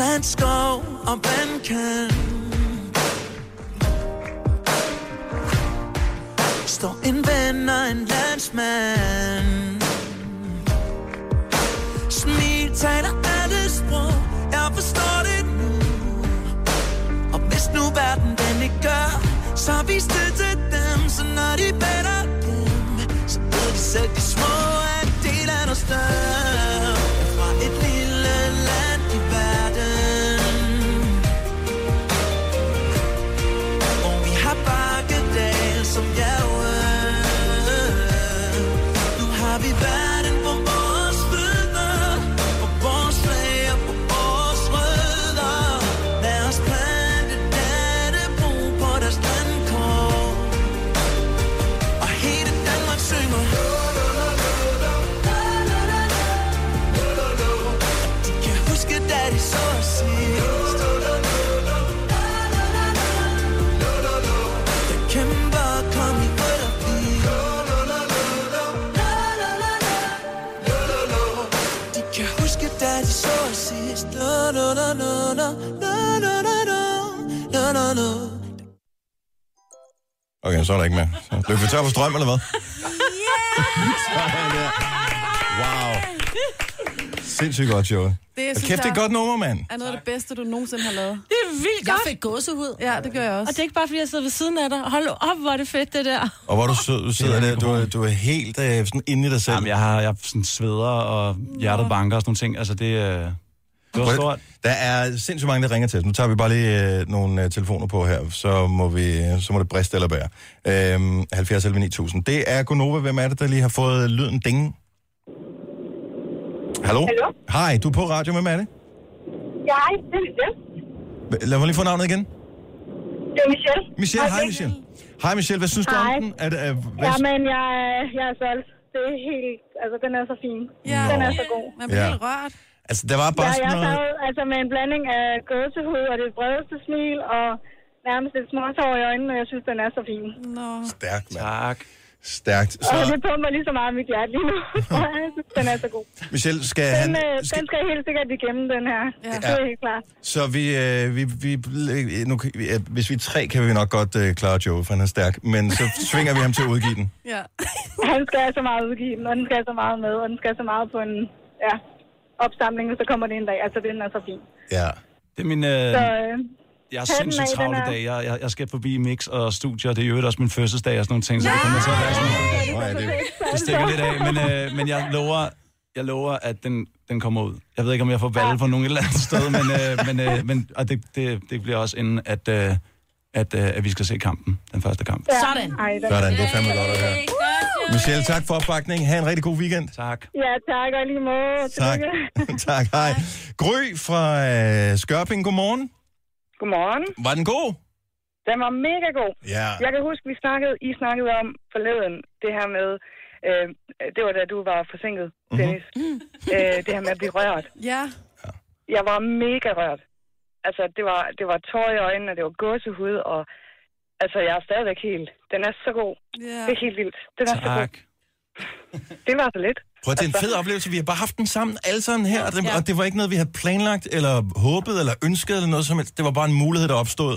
Speaker 17: Plant skov og vandkant Står en ven og en landsmand. Smil taler alle sprog. Jeg forstår det nu. Og hvis nu verden den ikke gør Så vis det til dem. Så når de beder dem Så ved de selv de små at del af noget større. Så
Speaker 1: er der ikke mere. Så løb vi tør for strøm, eller hvad? Der. Wow. Sindssygt godt, Joey.
Speaker 5: Det,
Speaker 1: Og kæft, det er
Speaker 5: jeg
Speaker 1: godt nummer, mand.
Speaker 5: er noget af det bedste, du nogensinde har lavet.
Speaker 2: Det er vildt
Speaker 4: Jeg
Speaker 2: godt.
Speaker 4: fik gåsehud.
Speaker 5: Ja, det gør jeg også.
Speaker 2: Og det er ikke bare, fordi jeg sidder ved siden af dig. Hold op, hvor er det fedt, det der.
Speaker 1: Og hvor du, sød, du sidder der, du, er- du er helt øh, sådan inde i dig selv.
Speaker 16: Jamen, jeg har, jeg sådan sveder og hjertet banker og sådan nogle ting. Altså, det, øh, det var stort.
Speaker 1: Der er sindssygt mange, der ringer til os. Nu tager vi bare lige øh, nogle øh, telefoner på her, så må, vi, så må det briste eller bære. Øhm, 70 11 9000. Det er Gunova. Hvem er det, der lige har fået lyden ding? Hallo?
Speaker 8: Hallo?
Speaker 1: Hej, du er på radio. Hvem er det?
Speaker 8: Ja, hej, det er Michelle.
Speaker 1: Lad mig lige få navnet igen.
Speaker 8: Det er Michelle.
Speaker 1: Michelle, hej Michelle. Hej Michelle, hvad synes du om
Speaker 8: Hej.
Speaker 1: den? Er det, er, hvad,
Speaker 8: Ja, men jeg, jeg er solgt. Det er helt... Altså, den er så fin.
Speaker 5: Ja.
Speaker 8: Den er så god.
Speaker 5: Man bliver
Speaker 1: Ja.
Speaker 5: helt rørt.
Speaker 1: Altså, der var
Speaker 8: Ja,
Speaker 1: bare
Speaker 8: jeg
Speaker 1: sådan noget...
Speaker 8: sad altså med en blanding af gåsehud og det bredeste smil og nærmest et småtår i øjnene, og jeg synes, den er så fin.
Speaker 5: Nå.
Speaker 1: Stærkt, mand.
Speaker 16: Tak.
Speaker 1: Stærkt.
Speaker 8: Og
Speaker 1: Så,
Speaker 8: det pumper lige så meget mit hjerte lige nu. jeg synes, den er så god.
Speaker 1: Michelle, skal
Speaker 8: Den,
Speaker 1: han...
Speaker 8: øh,
Speaker 1: Skal,
Speaker 8: den skal helt sikkert igennem, den her. Ja. Det er helt klart.
Speaker 1: så vi, øh, vi, vi, nu, kan- vi- øh, hvis vi er tre, kan vi nok godt øh, klare Joe, for han er stærk. Men så svinger vi ham til at udgive den.
Speaker 5: Ja.
Speaker 8: Han skal have så meget udgive den, og den skal have så meget med, og den skal have så meget på en ja, opsamling, og så kommer det en dag. Altså, den er så fin.
Speaker 1: Ja.
Speaker 16: Det er min... Øh,
Speaker 8: Så, øh,
Speaker 16: jeg er sindssygt travl i
Speaker 8: er-
Speaker 16: dag. Jeg, jeg, jeg skal forbi mix og studier, det er jo også min fødselsdag og sådan nogle ting, så det kommer til at være sådan
Speaker 1: ja, det,
Speaker 16: Det stikker lidt af, men, øh, men jeg lover, jeg lover, at den, den kommer ud. Jeg ved ikke, om jeg får valget på nogen et eller andet sted, men, øh, men, øh, men og det, det, det bliver også inden, at, øh, at, øh, at vi skal se kampen, den første kamp.
Speaker 8: ja.
Speaker 4: Sådan.
Speaker 1: Sådan, det er fandme godt at høre. Michelle, tak for opbakningen. Ha' en rigtig god weekend.
Speaker 16: Tak.
Speaker 8: Ja, tak, og lige måde.
Speaker 1: Tak. Tak, hej. Gry fra øh, Skørping, godmorgen.
Speaker 8: Godmorgen.
Speaker 1: Var den god?
Speaker 8: Den var mega god.
Speaker 1: Ja.
Speaker 8: Jeg kan huske, vi snakkede, I snakkede om forleden, det her med, øh, det var da du var forsinket, Dennis, mm-hmm. øh, det her med at blive rørt.
Speaker 5: Ja.
Speaker 8: Jeg var mega rørt. Altså, det var, det var tår i øjnene, og det var gåsehud, og altså, jeg er stadigvæk helt, den er så god.
Speaker 5: Ja.
Speaker 8: Det er helt vildt. Den er så god.
Speaker 16: Tak.
Speaker 8: Det var så lidt.
Speaker 1: Prøv det er en fed oplevelse. Vi har bare haft den sammen alle sammen her, og det, og det var ikke noget, vi havde planlagt, eller håbet, eller ønsket, eller noget som helst. Det var bare en mulighed, der opstod.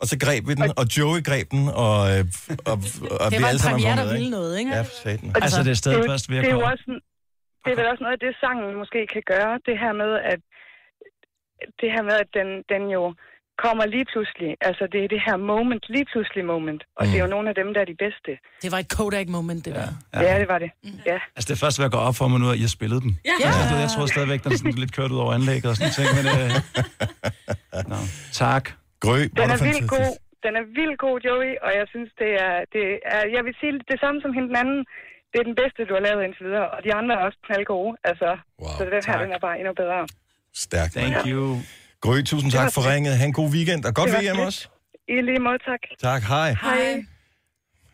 Speaker 1: Og så greb vi den, og Joey greb den, og, øh, og, og
Speaker 4: Det
Speaker 1: vi
Speaker 4: var
Speaker 1: alle
Speaker 4: en
Speaker 1: sammen
Speaker 4: premiere,
Speaker 1: var
Speaker 4: der
Speaker 1: med,
Speaker 4: ville
Speaker 1: ikke?
Speaker 4: noget, ikke?
Speaker 1: Ja, for satan.
Speaker 16: Altså, det er stadig
Speaker 8: det,
Speaker 16: først ved at
Speaker 8: det er
Speaker 16: komme.
Speaker 8: også, en- det er vel også noget af det, sangen måske kan gøre. Det her med, at det her med, at den, den jo kommer lige pludselig. Altså, det er det her moment, lige pludselig moment. Og mm. det er jo nogle af dem, der er de bedste.
Speaker 4: Det var et Kodak-moment, det der.
Speaker 8: Ja, ja det var det. Ja.
Speaker 16: Altså, det er først ved at gå op for mig nu, at har spillet den.
Speaker 4: Ja.
Speaker 16: Altså, jeg tror stadigvæk, den er sådan lidt kørt ud over anlægget og sådan ting, men... Øh, no. Tak.
Speaker 1: Grø,
Speaker 8: Den er vildt god. Den er vildt god, Joey, og jeg synes, det er, det er... Jeg vil sige det samme som hende den anden. Det er den bedste, du har lavet indtil videre. Og de andre er også knaldgode. Altså,
Speaker 1: wow,
Speaker 8: så den her,
Speaker 16: tak.
Speaker 8: den er bare endnu bedre.
Speaker 1: Stærkt.
Speaker 16: Thank you.
Speaker 1: Grø, tusind tak for ringet. Ha' en god weekend, og godt VM også.
Speaker 8: I lige måde, tak.
Speaker 1: Tak, hej.
Speaker 8: Hej.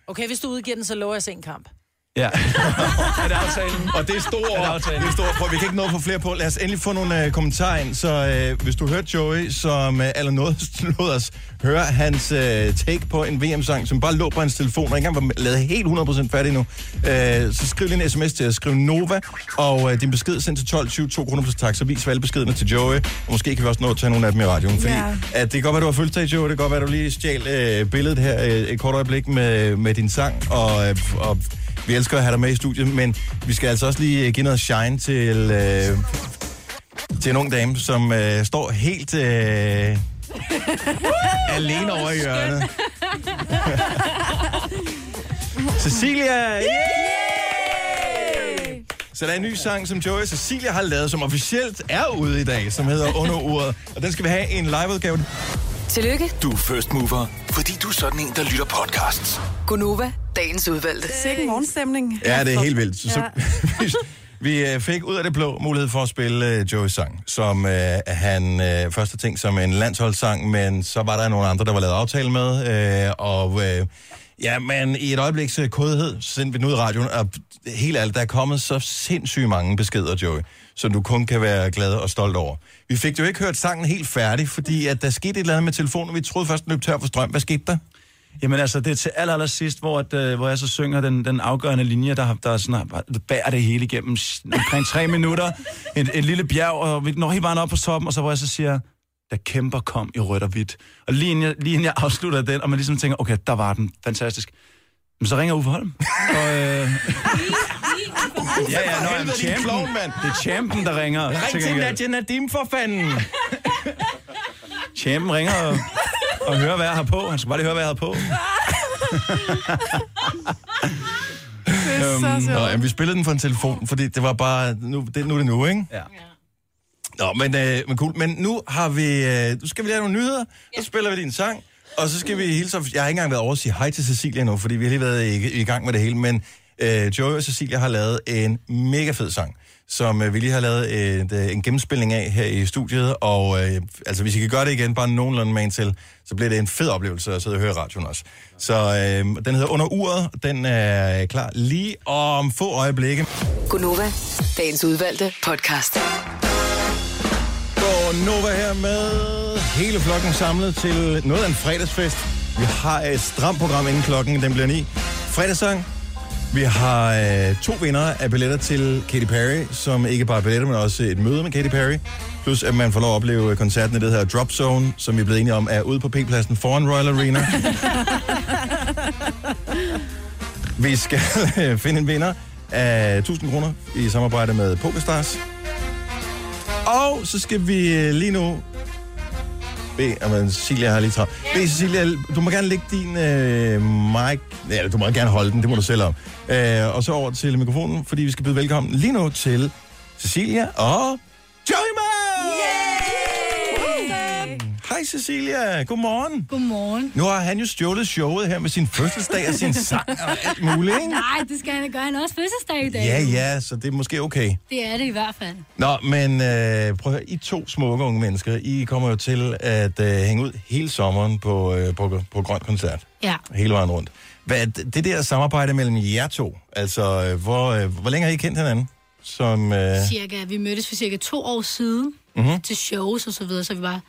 Speaker 4: Okay, hvis du udgiver den, så lover jeg at se en kamp.
Speaker 16: Ja. er det aftalen?
Speaker 1: Og det er store
Speaker 16: Er det
Speaker 1: ord. Det er store ord. Prøv, vi kan ikke nå at få flere på. Lad os endelig få nogle øh, kommentarer ind. Så øh, hvis du hørte Joey, som øh, eller noget lod os høre hans øh, take på en VM-sang, som bare lå på hans telefon, og ikke engang var lavet helt 100% færdig nu, øh, så skriv lige en sms til at skrive Nova, og øh, din besked sendt til 12 20 2 kroner plus tax, så vis alle beskederne til Joey, og måske kan vi også nå at tage nogle af dem i radioen, fordi
Speaker 5: Ja.
Speaker 1: at det kan godt være, du har fødselsdag, Joey, det kan godt være, du lige stjal øh, billedet her øh, et kort øjeblik med, med din sang, og, øh, og vi elsker at have dig med i studiet, men vi skal altså også lige give noget shine til, øh, til en ung dame, som øh, står helt øh, alene over i hjørnet. Cecilia! Yeah! Så der er en ny sang, som Joey og Cecilia har lavet, som officielt er ude i dag, som hedder Under Uret. Og den skal vi have en liveudgave.
Speaker 6: Tillykke,
Speaker 7: Du er first mover, fordi du er sådan en, der lytter podcasts.
Speaker 6: Gunova, dagens udvalgte.
Speaker 3: Sikke morgenstemning.
Speaker 1: Ja, det er helt vildt. Så,
Speaker 3: Ja.
Speaker 1: så, vi øh, fik ud af det blå mulighed for at spille øh, Joey's sang, som øh, han øh, først har tænkt som en landsholdssang, men så var der nogle andre, der var lavet aftale med, øh, og øh, ja, men i et øjebliks øh, kodhed, så sendte vi den ud i radioen, og helt ærligt, der er kommet så sindssygt mange beskeder, Joey, som du kun kan være glad og stolt over. Vi fik jo ikke hørt sangen helt færdig, fordi at der skete et eller andet med telefonen, og vi troede først, den løb tør for strøm. Hvad skete der?
Speaker 16: Jamen altså, det er til aller, aller sidst, hvor, at, øh, hvor jeg så synger den, den afgørende linje, der, der sådan, bærer det hele igennem omkring tre minutter. Et, et lille bjerg, og vi når helt vejen op på toppen, og så hvor jeg så siger, der kæmper kom i rødt og hvidt. Og lige inden jeg, lige inden jeg afslutter den, og man ligesom tænker, okay, der var den, fantastisk. Men så ringer Uffe Holm. Og, øh, ja, ja, når
Speaker 1: Helvede, din klovn, mand.
Speaker 16: Det er champen, der ringer.
Speaker 1: Ring til. Nadia Nadim for fanden!
Speaker 16: Champen ringer og, og hører, hvad jeg har på. Han skal bare lige høre, hvad jeg har på.
Speaker 3: Det er så
Speaker 1: Nå,
Speaker 3: sjovt.
Speaker 1: jamen, vi spillede den for en telefon, fordi det var bare, nu, det, nu er det nu, ikke?
Speaker 16: Ja.
Speaker 1: Nå, men, øh, men cool. Men nu har vi, øh, nu skal vi lave nogle nyheder, så spiller vi din sang, og så skal vi hilse, jeg har ikke engang været over at sige hej til Cecilia nu, fordi vi har lige været i, i gang med det hele, men øh, Joey og Cecilia har lavet en mega fed sang, som øh, vi lige har lavet et, øh, en gennemspilning af her i studiet, og øh, altså hvis I kan gøre det igen, bare nogenlunde med en til, så bliver det en fed oplevelse at sidde og høre radioen også. Så øh, den hedder Under Uret, den er klar lige om få øjeblikke.
Speaker 6: Gunova, dagens udvalgte podcast.
Speaker 1: Nova her med hele flokken samlet til noget af en fredagsfest. Vi har et stramt program inden klokken, den bliver 9. Fredagssang. Vi har øh, to vinder af billetter til Katy Perry, som ikke bare er billetter, men også et møde med Katy Perry. Plus at man får lov at opleve koncerten i det her Drop Zone, som vi er blevet enige om er ude på P-pladsen foran Royal Arena. Vi skal øh, finde en vinder af 1000 kroner i samarbejde med PokerStars. Og så skal vi øh, lige nu bede, jamen Cecilia har lige travlt. Bede Cecilia, du må gerne lægge din øh, mic, ja, du må gerne holde den, det må du selv om. Øh, og så over til mikrofonen, fordi vi skal byde velkommen lige nu til Cecilia og Joey Man! Hej Cecilia, godmorgen.
Speaker 18: Godmorgen.
Speaker 1: Nu har han jo stjålet showet her med sin fødselsdag og sin sang og alt muligt, ikke?
Speaker 18: Nej, det skal han gøre. Han har også fødselsdag i dag.
Speaker 1: Ja, ja, så det er måske okay.
Speaker 18: Det er det i hvert fald.
Speaker 1: Nå, men øh, prøv at høre, I to smukke unge mennesker, I kommer jo til at øh, hænge ud hele sommeren på, øh, på, på Grøn Koncert.
Speaker 18: Ja.
Speaker 1: Hele vejen rundt. Hvad, det der samarbejde mellem jer to, altså øh, hvor, øh, hvor længe har I kendt hinanden? Som, øh,
Speaker 18: Cirka, vi mødtes for cirka to år siden
Speaker 1: Mhm.
Speaker 18: til shows og så videre, så vi bare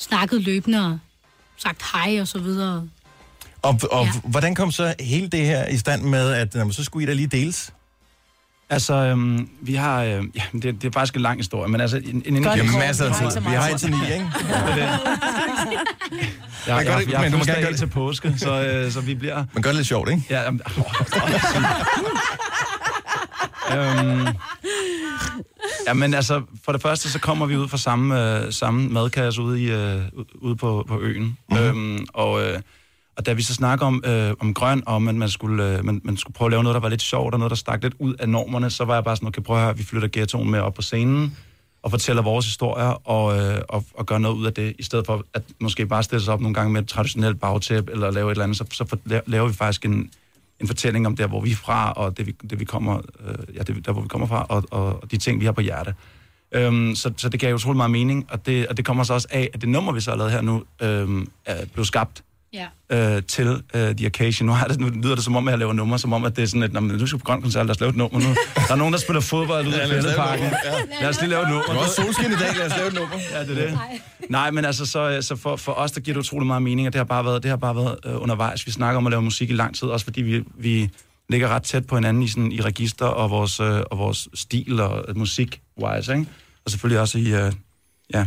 Speaker 18: snakket løbende og sagt hej og så videre.
Speaker 1: og og ja. hvordan kom så hele det her i stand med, at jamen, så skulle I da lige deles?
Speaker 16: Altså, øhm, vi har... Øh, ja, det, det er faktisk en lang historie, men altså... En, en,
Speaker 1: det
Speaker 16: en,
Speaker 1: masser af vi har tid. ikke så meget Vi har tid. indtil ni, ikke?
Speaker 16: det er det. Jeg,
Speaker 1: Men
Speaker 16: jeg, jeg,
Speaker 1: det-
Speaker 16: jeg,
Speaker 1: men du må
Speaker 16: jeg
Speaker 1: gerne gøre
Speaker 16: gerne til påske, så, øh, så vi bliver...
Speaker 1: Men gør det lidt sjovt, ikke?
Speaker 16: Ja, jamen, øhm, ja, men altså, for det første, så kommer vi ud fra samme, øh, samme madkasse ude, i, øh, ude på, på øen. Mm. Øhm, og, øh, og da vi så snakker om, øh, om grøn, og om at man skulle, øh, man, man skulle prøve at lave noget, der var lidt sjovt, og noget, der stak lidt ud af normerne, så var jeg bare sådan, okay, prøv at høre, vi flytter ghettoen med op på scenen, og fortæller vores historier, og, øh, og, og gør noget ud af det, i stedet for at måske bare stille sig op nogle gange med et traditionelt bagtæp, eller lave et eller andet, så, så for, laver vi faktisk en, en fortælling om der, hvor vi er fra, og det vi, det, vi kommer, øh, ja, det, der, hvor vi kommer fra, og, og, og de ting, vi har på hjerte. Øhm, så, så det gav utrolig meget mening, og det, og det kommer så også af, at det nummer, vi så har lavet her nu, øhm, er blevet skabt
Speaker 18: Ja.
Speaker 16: øh, til øh, The Occasion. Nu, har det, nu lyder det som om, at jeg laver numre, som om, at det er sådan, at når man, nu skal på grøn koncert, lad os lave et nummer nu. Der er nogen, der spiller fodbold ude i Fældeparken.
Speaker 1: ja.
Speaker 16: Lad os lige lave et nummer.
Speaker 1: Du har også solskin i dag, lad os lave et nummer.
Speaker 16: Ja, det er det. Nej, men altså, så, så for, for os, der giver det utrolig meget mening, og det har bare været, det har bare været øh, undervejs. Vi snakker om at lave musik i lang tid, også fordi vi, vi ligger ret tæt på hinanden i, sådan, i register og vores, øh, og vores stil og øh, musik-wise, ikke? Og selvfølgelig også i, øh, ja.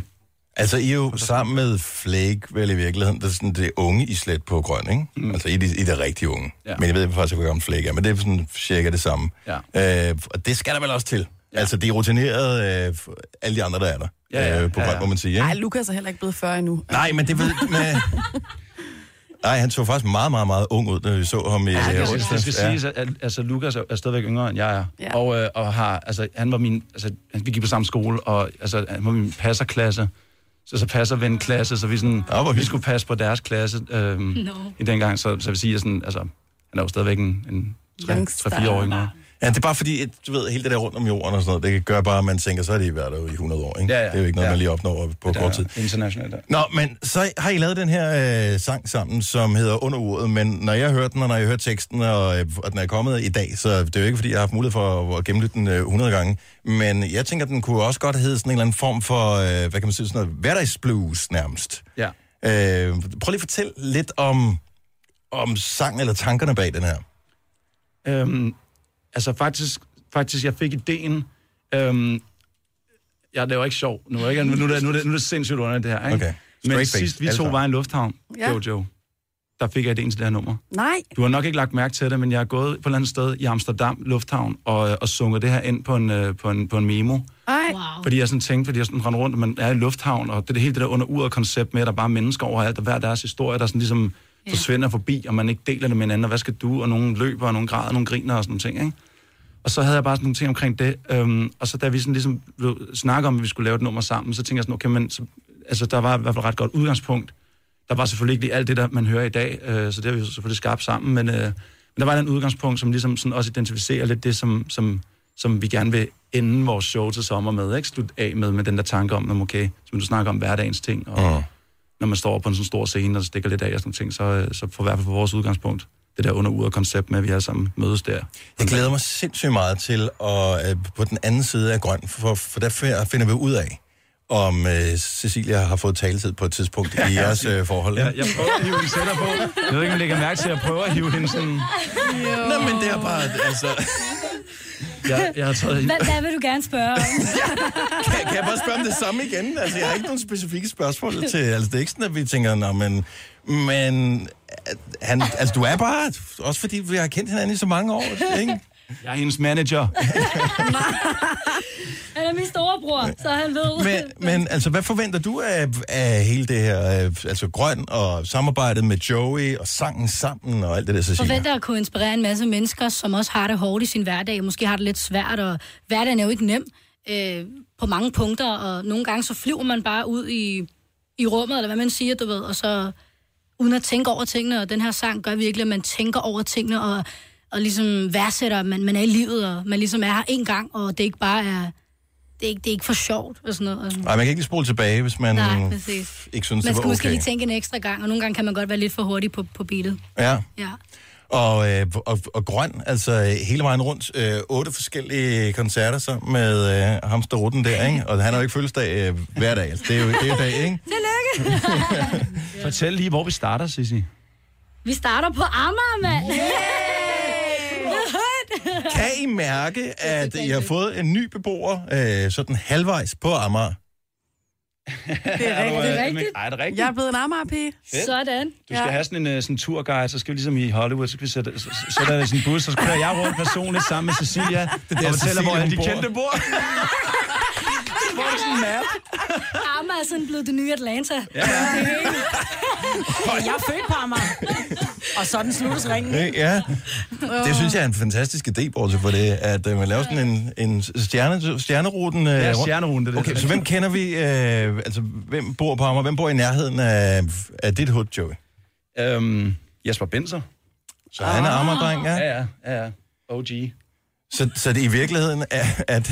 Speaker 1: Altså, I er jo sammen med Flake, vel i virkeligheden, det er sådan det unge islet på grøn, ikke? Mm. Altså, I er, de- I er det rigtige unge.
Speaker 16: Ja.
Speaker 1: Ja. Men jeg ved faktisk ikke, gammel Flake er, men det er sådan cirka det samme.
Speaker 16: Ja.
Speaker 1: Øh, og det skal der vel også til. Ja. Altså, de er rutinerede, øh, alle de andre, der er der.
Speaker 16: Ja, ja.
Speaker 1: Øh, på
Speaker 16: Ja,
Speaker 1: grøn,
Speaker 16: ja.
Speaker 1: må man sige, ikke?
Speaker 3: Nej, Lukas er heller ikke blevet 40 endnu.
Speaker 1: Nej, men det ved... Med... Nej, han så faktisk meget, meget, meget ung ud, da vi så ham i
Speaker 16: Ja,
Speaker 1: ja,
Speaker 16: det,
Speaker 1: onsdags.
Speaker 16: det skal siges, at, at altså, Lukas er, er stadigvæk yngre, end jeg er.
Speaker 3: Ja.
Speaker 16: Og, øh, og har, altså, han var min, altså, vi gik på samme skole, og altså, han var min passerklasse. Så, så passer vi en klasse, så vi, sådan,
Speaker 1: Ja, hvor
Speaker 16: vi skulle passe på deres klasse øhm,
Speaker 18: No.
Speaker 16: i den gang. Så, så vil sige, at sådan, altså, han er jo stadigvæk en, en
Speaker 3: Youngster.
Speaker 16: 3-4 år yngre.
Speaker 1: Ja, det er bare fordi, at, du ved, hele det der rundt om jorden og sådan noget, det gør bare, at man tænker, så har de været der jo i 100 år, ikke?
Speaker 16: Ja, ja.
Speaker 1: Det er jo ikke noget,
Speaker 16: Ja.
Speaker 1: man lige opnår på
Speaker 16: Det er
Speaker 1: kort tid.
Speaker 16: Internationalt. Ja.
Speaker 1: Nå, men så har I lavet den her øh, sang sammen, som hedder Under Uret, men når jeg har hørt den, og når jeg har hørt teksten, og, øh, og den er kommet i dag, så det er jo ikke, fordi jeg har haft mulighed for at, at gennemlytte den øh, 100 gange, men jeg tænker, den kunne også godt hedde sådan en eller anden form for, øh, hvad kan man sige, sådan noget hverdagsblues nærmest.
Speaker 16: ja.
Speaker 1: Øh, prøv lige at fortælle lidt om, om sangen eller tankerne bag den her.
Speaker 16: Øhm, altså faktisk, faktisk, jeg fik ideen. Øhm, jeg laver ikke sjov. Nu er, ikke, nu, det, nu, er det, nu er det sindssygt under det her. Ikke?
Speaker 1: Okay.
Speaker 16: Men
Speaker 1: Straight face,
Speaker 16: sidst vi to var i en lufthavn,
Speaker 3: Ja.
Speaker 16: Jojo, der fik jeg ideen til det her nummer.
Speaker 3: Nej.
Speaker 16: Du har nok ikke lagt mærke til det, men jeg er gået på et eller andet sted i Amsterdam Lufthavn og, og sunget det her ind på en, øh, på en, på en memo.
Speaker 3: Ej.
Speaker 18: Wow.
Speaker 16: Fordi jeg sådan tænkte, fordi jeg sådan rendte rundt, og man er i lufthavn, og det er det hele det der under uret koncept med, at der bare er mennesker overalt, og hver deres historie, der sådan ligesom
Speaker 18: Ja.
Speaker 16: forsvinder forbi, og man ikke deler det med hinanden, og hvad skal du, og nogen løber, og nogen græder, og nogen griner og sådan nogle ting, ikke? Og så havde jeg bare sådan nogle ting omkring det, øhm, og så da vi sådan ligesom snakkede om, at vi skulle lave et nummer sammen, så tænkte jeg sådan, okay, men så, altså, der var i hvert fald et ret godt udgangspunkt. Der var selvfølgelig ikke lige alt det, der man hører i dag, øh, så det har vi selvfølgelig skabt sammen, men, øh, men der var en udgangspunkt, som ligesom sådan også identificerer lidt det, som, som, som vi gerne vil ende vores show til sommer med, ikke? Slut af med, med den der tanke om, om, okay, som du snakker om hverdagens ting, og
Speaker 1: Mm
Speaker 16: når man står på en sådan stor scene, og stikker lidt af og sådan nogle ting, så, øh, så for i hvert fald på vores udgangspunkt, det der under uret koncept med, at vi alle sammen mødes der.
Speaker 1: Jeg glæder mig sindssygt meget til at øh, på den anden side af grøn, for, for der finder vi ud af, om øh, Cecilia har fået taletid på et tidspunkt i jeres øh, forhold.
Speaker 16: Ja, jeg prøver at hive hende sætter på. Jeg ved ikke, om jeg lægger mærke til, at jeg prøver at hive hende sådan...
Speaker 1: Nå, men det er bare, altså...
Speaker 16: Jeg, jeg har taget
Speaker 18: Hvad, hvad vil du gerne spørge om?
Speaker 1: Kan, kan jeg bare spørge om det samme igen? Altså, jeg har ikke nogen specifikke spørgsmål til... Altså, det er ikke sådan, at vi tænker, nå, men... Men... Han, altså, du er bare... Også fordi vi har kendt hinanden i så mange år, ikke?
Speaker 16: Jeg er hendes manager.
Speaker 18: Han er min storebror, så han ved.
Speaker 1: Men, men altså, hvad forventer du af, af hele det her, øh, altså grøn og samarbejdet med Joey og sangen sammen og alt det der, Cecilia?
Speaker 18: forventer at kunne inspirere en masse mennesker, som også har det hårdt i sin hverdag, måske har det lidt svært, og hverdagen er jo ikke nem øh, på mange punkter, og nogle gange så flyver man bare ud i, i rummet, eller hvad man siger, du ved, og så uden at tænke over tingene, og den her sang gør virkelig, at man tænker over tingene, og, og ligesom værdsætter, at man, man er i livet, og man ligesom er her en gang, og det ikke bare er, det er ikke, det er ikke for sjovt, og sådan noget. Og sådan.
Speaker 1: Nej, man kan ikke lige spole tilbage, hvis man
Speaker 18: Nej, præcis.
Speaker 1: ikke synes,
Speaker 18: Man
Speaker 1: det
Speaker 18: skal
Speaker 1: var
Speaker 18: måske
Speaker 1: okay.
Speaker 18: lige tænke en ekstra gang, og nogle gange kan man godt være lidt for hurtig på, på beatet.
Speaker 1: Ja.
Speaker 18: Ja.
Speaker 1: Og, øh, og, og grøn, altså hele vejen rundt, øh, otte forskellige koncerter sammen med øh, hamster Rutten der, ikke? Og han har jo ikke fødselsdag øh, hver dag, altså det er jo, det er dag, ikke?
Speaker 18: Tillykke!
Speaker 16: Fortæl lige, hvor vi starter, Sissi.
Speaker 18: Vi starter på Amager, mand! Yeah!
Speaker 1: Kan I mærke, at I har fået en ny beboer, øh, sådan halvvejs på Amager?
Speaker 3: Det er rigtigt.
Speaker 18: Det er rigtigt.
Speaker 16: Ej, er det rigtigt?
Speaker 3: Jeg er blevet en Amager-pige.
Speaker 18: Sådan.
Speaker 16: Du skal have sådan en uh, sådan turguide, så skal vi ligesom i Hollywood, så skal vi sætte, så, så der er sådan en bus, så skal jeg rundt personligt sammen med Cecilia, det
Speaker 1: der
Speaker 16: og fortæller, hvor
Speaker 1: hun
Speaker 16: de
Speaker 1: bor.
Speaker 16: kendte bor. Hvor er sådan en map?
Speaker 18: Amager er sådan blevet det nye Atlanta.
Speaker 16: Ja,
Speaker 4: Jeg er født på Amager. Og sådan sluttes ringen.
Speaker 1: Ja, det synes jeg er en fantastisk idé, bortset for det, at øh, man laver sådan en, en stjerne, stjerneruten øh,
Speaker 16: Ja, stjerneruten, det er det.
Speaker 1: Okay, så hvem kender vi, øh, altså hvem bor på Amager? Hvem bor i nærheden af, af dit hood, Joey?
Speaker 16: Øhm, Jesper Benser.
Speaker 1: Så han er Amager-dreng, ja?
Speaker 16: Ja, ja, ja, ja. OG.
Speaker 1: Så, så det i virkeligheden er, at...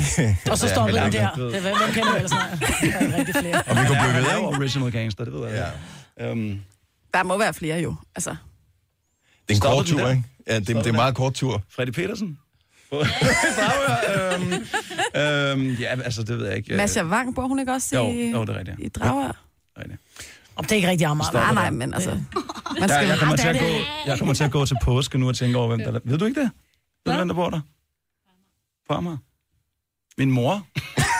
Speaker 4: Og så står vi der. Det er, hvem, hvem kender du ellers? Nej, der er rigtig flere.
Speaker 1: Og vi kunne blive ved, ikke?
Speaker 16: original gangster, det ved jeg. Ja. Øhm,
Speaker 3: Der må være flere jo. Altså,
Speaker 1: er en
Speaker 16: Stopper
Speaker 1: kort tur, ikke? Ja, det, det er en meget kort tur.
Speaker 16: Freddy Petersen? Dragør, øhm, øhm, ja, altså, det ved jeg ikke.
Speaker 3: Masha Wang, bor hun ikke også
Speaker 16: Jo,
Speaker 3: i,
Speaker 16: jo, det er rigtigt.
Speaker 3: i Dragør?
Speaker 4: Om det er ikke rigtig Amager.
Speaker 3: Nej, nej, men altså... Man
Speaker 16: Jeg,
Speaker 3: skal,
Speaker 16: jeg, kommer til at gå, jeg kommer til at gå til påske nu og tænke over, hvem der... Ved du ikke det? Ved du, hvem der bor der? På Amager? Min mor.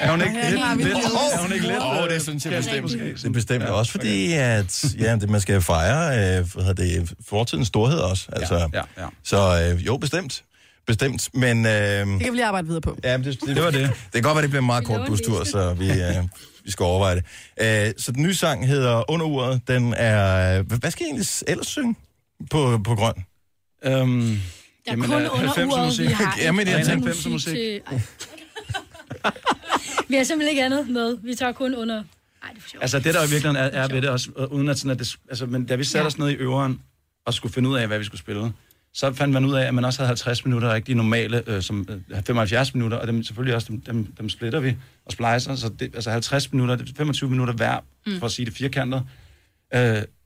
Speaker 16: er hun ikke
Speaker 3: Ja,
Speaker 16: lidt? lidt er hun ikke lidt?
Speaker 1: Åh,
Speaker 16: øh,
Speaker 1: det synes jeg bestemt.
Speaker 16: måske?
Speaker 1: Det er bestemt også fordi, at ja, det, man skal fejre øh, hvad hedder det, fortidens storhed også. Altså,
Speaker 16: Ja, ja, ja.
Speaker 1: Så øh, jo, bestemt. Bestemt, men... Øh,
Speaker 3: Det kan vi lige arbejde videre på.
Speaker 1: ja, men det, det,
Speaker 16: Det var det.
Speaker 1: det kan godt være, det bliver en meget kort bustur, så vi, øh, vi skal overveje det. Øh, så den nye sang hedder Under uret. Den er... Hvad skal jeg egentlig ellers synge på, på grøn?
Speaker 16: Øhm,
Speaker 18: Der er
Speaker 16: jamen,
Speaker 18: kun
Speaker 16: er
Speaker 18: under
Speaker 16: 90'er
Speaker 18: uret, vi har
Speaker 1: Jamen, jeg
Speaker 18: musik
Speaker 16: 90'er musik.
Speaker 18: til... Vi har simpelthen ikke andet med. Vi tager kun under... Ej, det er for sjovt.
Speaker 16: Altså det, der i virkeligheden er, er ved det også, øh, uden at, sådan, at det, altså, men da vi satte
Speaker 18: Ja.
Speaker 16: os ned i øveren og skulle finde ud af, hvad vi skulle spille, så fandt man ud af, at man også havde 50 minutter, ikke de normale, øh, som øh, 75 minutter, og dem, selvfølgelig også, dem, dem, dem splitter vi og splicer, så det, altså 50 minutter, det er 25 minutter hver, mm. for at sige det firkantet, øh,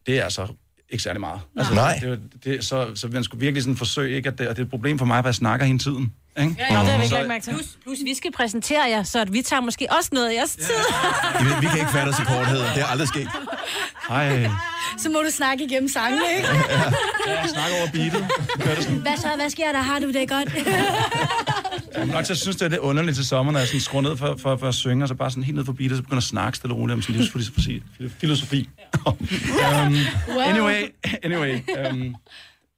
Speaker 16: det er altså ikke særlig meget. Altså,
Speaker 1: Nej.
Speaker 16: Det, det, det, så, så man skulle virkelig sådan forsøge, ikke, at det, og det er et problem for mig, at jeg snakker hele tiden. Ikke?
Speaker 4: Nå, det har vi ikke
Speaker 16: Så-
Speaker 4: lagt mærke til.
Speaker 2: Plus, plus, vi skal præsentere jer, så at vi tager måske også noget af jeres tid.
Speaker 1: I ved, vi kan ikke fatte os i korthed. Det er aldrig sket.
Speaker 16: Hej.
Speaker 18: Så må du snakke igennem sangen, ikke?
Speaker 16: Ja, jeg snakker over beatet.
Speaker 18: Hvad så? Hvad sker der? Har du det godt?
Speaker 16: Jeg nok at synes, det er lidt underligt til sommer, når jeg sådan skruer ned for, for, for at synge, og så bare sådan helt ned for beatet, så begynder at snakke stille og roligt om sådan livsfilosofi. Filosofi. um, anyway, anyway. Um,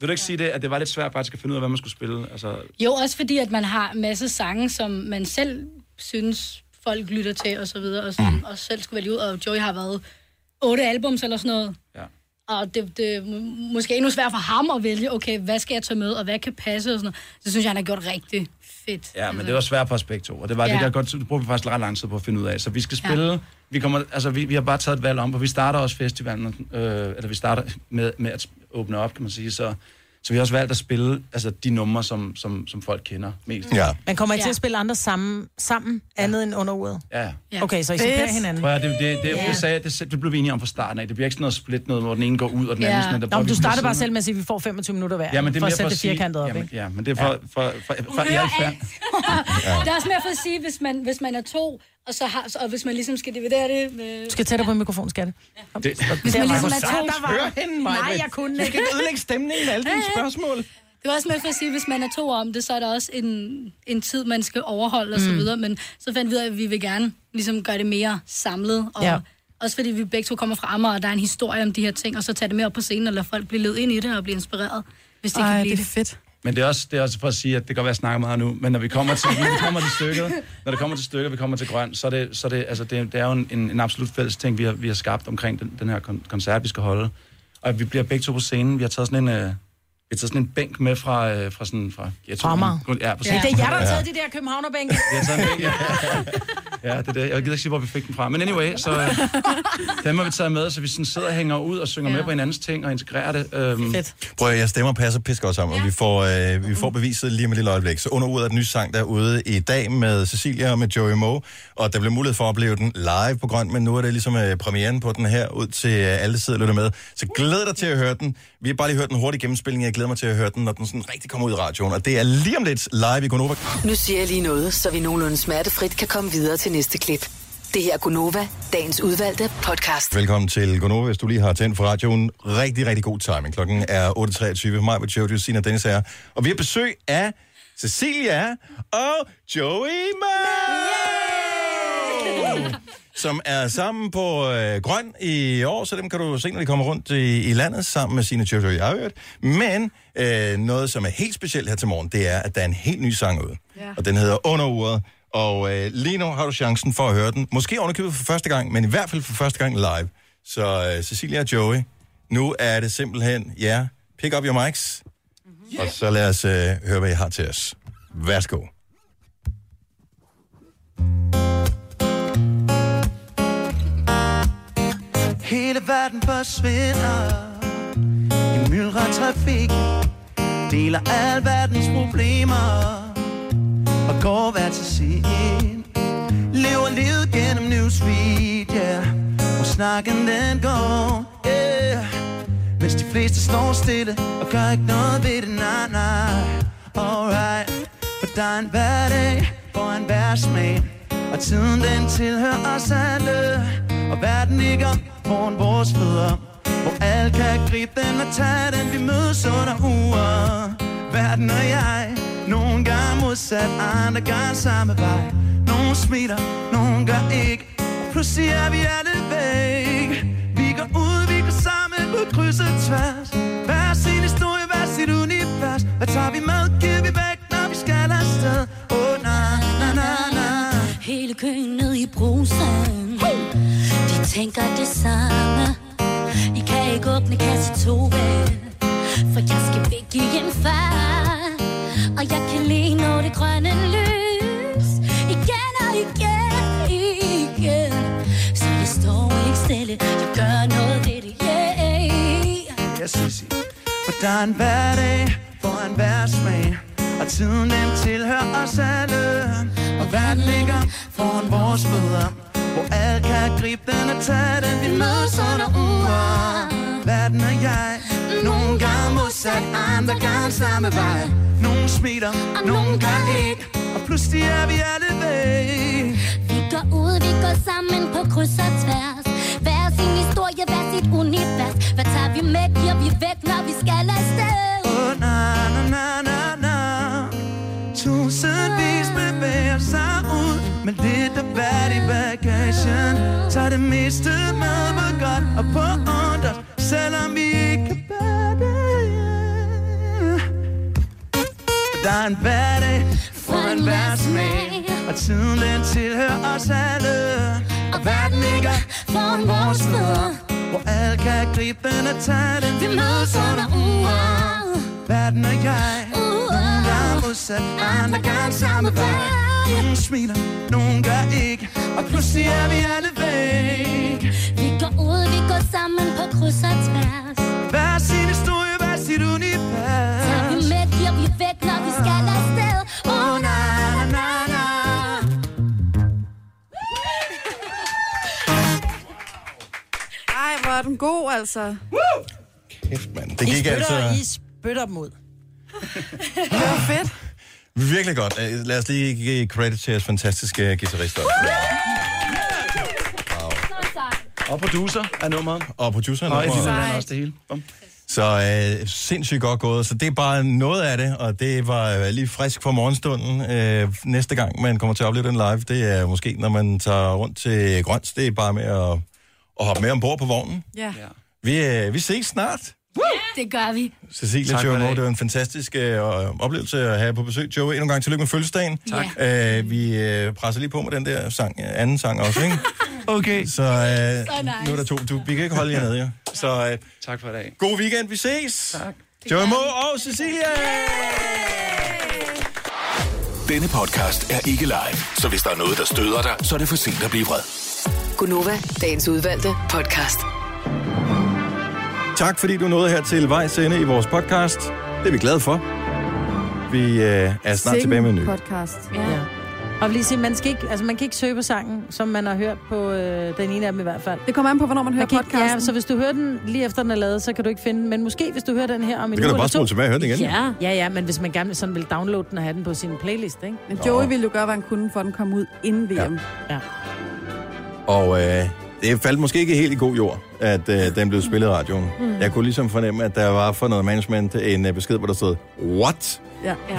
Speaker 16: vil du ikke sige det, at det var lidt svært faktisk at finde ud af, hvad man skulle spille? Altså,
Speaker 18: Jo, også fordi, at man har en masse sange, som man selv synes, folk lytter til, og så videre, og som også selv skulle vælge ud. Og Joey har været otte albums eller sådan noget.
Speaker 16: Ja.
Speaker 18: Og det, det må- måske endnu svært for ham at vælge, okay, hvad skal jeg tage med, og hvad kan passe, og sådan noget. Det synes jeg, han har gjort rigtig fedt.
Speaker 16: ja, men det var svært os begge to, og det var
Speaker 18: Ja.
Speaker 16: det, der godt, det brugte vi faktisk ret lang tid på at finde ud af. Så vi skal spille, ja. Vi, kommer, altså, vi, vi har bare taget et valg om, for vi starter også festivalen, øh, eller vi starter med, med at åbne op, kan man sige, så, så vi har også valgt at spille altså, de numre, som, som, som folk kender mest.
Speaker 1: Ja.
Speaker 4: Man kommer ikke
Speaker 18: Ja.
Speaker 4: til at spille andre sammen, sammen andet end under uret.
Speaker 16: Ja.
Speaker 18: Ja.
Speaker 4: Okay, så I supplerer hinanden.
Speaker 16: Prøv at, det, det, det,
Speaker 18: Ja.
Speaker 16: det, sagde, det, det blev vi enige om fra starten af. Det bliver ikke sådan noget split noget, hvor den ene går ud, og den
Speaker 18: Ja.
Speaker 16: anden sådan, der
Speaker 4: Nå, men du starter bare selv med at sige, at vi får 25 minutter hver.
Speaker 16: Ja, men det er
Speaker 4: for at sætte
Speaker 16: for at
Speaker 4: det firkantet op,
Speaker 16: jamen, ja, men det er for... for, for, for, for, i
Speaker 18: hører
Speaker 16: alt fair.
Speaker 18: Det er også mere for at sige, hvis man, hvis man er to, og, så har, og hvis man ligesom skal dividere det med...
Speaker 4: Du skal tættere på mikrofonen, skal det?
Speaker 16: Det,
Speaker 18: Hvis man ligesom er to...
Speaker 4: der var
Speaker 16: hende,
Speaker 4: Nej, jeg kunne
Speaker 16: Du skal
Speaker 4: ikke.
Speaker 16: ikke ødelægge stemningen med alle dine spørgsmål.
Speaker 18: Det var også med for at sige, hvis man er to om det, så er der også en, en tid, man skal overholde og så videre. Men så fandt vi ud af, at vi vil gerne ligesom gøre det mere samlet. Og
Speaker 4: Ja.
Speaker 18: Også fordi vi begge to kommer fra Amager, og der er en historie om de her ting, og så tage det med op på scenen og lade folk blive ledet ind i det og blive inspireret, hvis det
Speaker 3: Ej,
Speaker 18: kan
Speaker 3: det
Speaker 18: blive
Speaker 3: er
Speaker 18: det.
Speaker 3: fedt.
Speaker 16: Men det er, også, det er også for at sige, at det kan godt være, at jeg snakker meget nu, men når vi kommer til, når vi kommer til stykket, når det kommer til stykket, vi kommer til grøn, så er det, så er det, altså det, det er jo en, en, absolut fælles ting, vi har, vi har skabt omkring den, den her koncert, vi skal holde. Og at vi bliver begge to på scenen. Vi har taget sådan en, øh, taget sådan en bænk med fra, øh, fra sådan, fra ghetto.
Speaker 4: Fra Amager.
Speaker 16: Ja, præcis.
Speaker 4: Det er jer, der har taget de der københavnerbænke.
Speaker 16: En bænk, ja. ja, det er det. Jeg gider ikke sige, hvor vi fik den fra. Men anyway, så øh, dem har vi taget med, så vi sådan sidder og hænger ud og synger ja. med på hinandens ting og integrerer det. Øhm,
Speaker 4: Fedt.
Speaker 1: Prøv at jeg stemmer passer pisse godt sammen, og vi får, øh, vi får beviset lige om et lille øjeblik. Så under uret er den nye sang, der er ude i dag med Cecilia og med Joey Moe, og der bliver mulighed for at opleve den live på Grøn, men nu er det ligesom øh, premieren på den her ud til øh, alle, der sidder og lytter med. Så glæd dig til at høre den. Vi har bare lige hørt den hurtige gennemspilning, jeg glæder mig til at høre den, når den sådan rigtig kommer ud i radioen, og det er lige om lidt live i Gonova.
Speaker 6: Nu siger jeg lige noget, så vi nogenlunde smertefrit kan komme videre til næste klip. Det her er Gunova, dagens udvalgte podcast.
Speaker 1: Velkommen til Gonova, hvis du lige har tændt for radioen. Rigtig, rigtig god timing. Klokken er 8.23. Mig med Jojo, Sina Dennis her. Og vi har besøg af Cecilia og Joey Moe! Som er sammen på øh, Grøn i år, så dem kan du se, når de kommer rundt i, i landet sammen med sine Jojo har hørt. Men øh, noget, som er helt specielt her til morgen, det er, at der er en helt ny sang ude.
Speaker 3: Ja.
Speaker 1: Og den hedder Under uret. Og øh, lige nu har du chancen for at høre den. Måske ovenikøbet for første gang, men i hvert fald for første gang live. Så øh, Cecilia og Joey, nu er det simpelthen, ja, yeah, pick up your mics. Yeah. Og så lad os øh, høre, hvad I har til os. Værsgo.
Speaker 17: Hele verden forsvinder. I myldret trafik Deler al verdens problemer. Og går hver til sin. Lever livet gennem newsfeed, yeah. Hvor snakken den går, yeah. Mens de fleste står stille og gør ikke noget ved det, nej, nej. Alright, for der er en hverdag for en hver smag Og tiden den tilhører os alle. Og verden ligger foran vores fødder Hvor alle kan gribe den og tage den Vi mødes under uger. Verden og jeg Nogle gange modsat, andre gange samme vej. Nogle smiler, nogle gør ikke Og pludselig er vi alle væk. Vi går ud, vi går sammen på kryds og tværs. Hver sin historie, hver sit univers. Hvad tager vi med,
Speaker 19: tænker det samme. I kan ikke åbne kasse to vel? For jeg skal væk i en far. Og jeg kan lige nå det grønne lys Igen og igen, igen. Så jeg står ikke stille Jeg gør noget ved det, yeah.
Speaker 17: Ja, Sissi For der er en hverdag for en hver smag Og tiden den tilhører os alle. Og verden ligger foran vores fødder. Hvor alle kan gribe den og tage den Vi mødes under uger Verden og jeg. Nogle gange modsat, andre gange samme vej. Nogle smiler, nogle gør ikke. Og pludselig er vi alle væk.
Speaker 19: Vi går ud, vi går sammen på kryds og tværs. Hver sin historie, hver sit univers. Hvad tager vi med, giver vi væk, når vi skal afsted?
Speaker 17: Na, na, na, na, na. Tusindvis bevæger sig ud Men lidt hvert i bagagen. Tager det meste med på godt og på ondt Selvom vi ikke kan bære det. Der er en hverdag for en hver smag Og tiden den tilhører os alle. Og verden ligger foran vores fødder. Hvor alle kan gribe den og tage den Vi mødes under uger Verden og jeg. Nogle gange modsat, andre gange samme vej Nogle smiler, nogle gør ikke Og pludselig er vi alle væk
Speaker 19: Vi går ud, vi går sammen på kryds og tværs
Speaker 17: Hver sin historie, hver sit univers
Speaker 19: Tager vi med, giver vi væk, når vi skal afsted
Speaker 17: Åh, na, na, na, na
Speaker 3: Ej, hvor er den god, altså.
Speaker 1: Kæft, mand. Det
Speaker 4: I
Speaker 1: gik
Speaker 4: spytter,
Speaker 1: altså
Speaker 4: I spytter dem ud.
Speaker 3: Det var fedt.
Speaker 1: Virkelig godt. Øh, Lad os lige give credit til jeres fantastiske guitarister.
Speaker 16: Og producer af nummeret.
Speaker 1: Og produceren.
Speaker 16: Og i
Speaker 1: af nummeret.
Speaker 16: Land også det hele. Bum.
Speaker 1: Så øh, sindssygt godt gået. Så det er bare noget af det, og det var øh, lige frisk for morgenstunden. Øh, næste gang, man kommer til at opleve den live, det er måske, når man tager rundt til Grøns. Det er bare med at, at hoppe med ombord på vognen.
Speaker 3: Ja.
Speaker 1: Vi, øh, vi ses snart.
Speaker 18: Det gør vi.
Speaker 1: Cecilia
Speaker 16: Tak for
Speaker 1: Joe
Speaker 16: dag.
Speaker 1: det var en fantastisk øh, oplevelse at have på besøg. Joe, endnu en gang tillykke med fødselsdagen.
Speaker 18: Tak.
Speaker 1: Øh, vi øh, presser lige på med den der sang, øh, anden sang også, ikke?
Speaker 16: Okay.
Speaker 1: Så, øh,
Speaker 18: nice.
Speaker 1: nu er der to. Du, vi kan ikke holde jer nede, ja. Så øh,
Speaker 16: Tak for i dag.
Speaker 1: god weekend, vi ses. Tak. Joe Mo og Cecilia.
Speaker 7: Denne podcast er ikke live, så hvis der er noget, der støder dig, så er det for sent at blive vred.
Speaker 6: Gunova, dagens udvalgte podcast.
Speaker 1: Tak fordi du nåede her til vejs ende i vores podcast. Det er vi glade for. Vi øh, er snart
Speaker 3: Sikken
Speaker 1: tilbage med en ny.
Speaker 3: podcast.
Speaker 4: Ja. Og jeg vil lige sige, man, skal ikke, altså, man kan ikke søge på sangen, som man har hørt på øh, den ene af dem i hvert fald.
Speaker 3: Det kommer an på, hvornår man hører
Speaker 4: Man kan ikke,
Speaker 3: podcasten.
Speaker 4: ja, så hvis du hører den lige efter den er lavet, så kan du ikke finde den. Men måske hvis du hører den her om en
Speaker 1: Det kan du bare spole tilbage og høre den igen.
Speaker 4: Ja, ja, ja, men hvis man gerne sådan vil downloade den og have den på sin playlist, ikke?
Speaker 3: Men Joey ville jo gøre, hvad han kunne, for at den kom ud inden VM.
Speaker 4: Ja.
Speaker 1: Og øh, det faldt måske ikke helt i god jord, at øh, den blev spillet i radioen.
Speaker 3: Mm.
Speaker 1: Jeg kunne ligesom fornemme, at der var for noget management en øh, besked, hvor der stod, what?
Speaker 3: Ja.
Speaker 4: ja.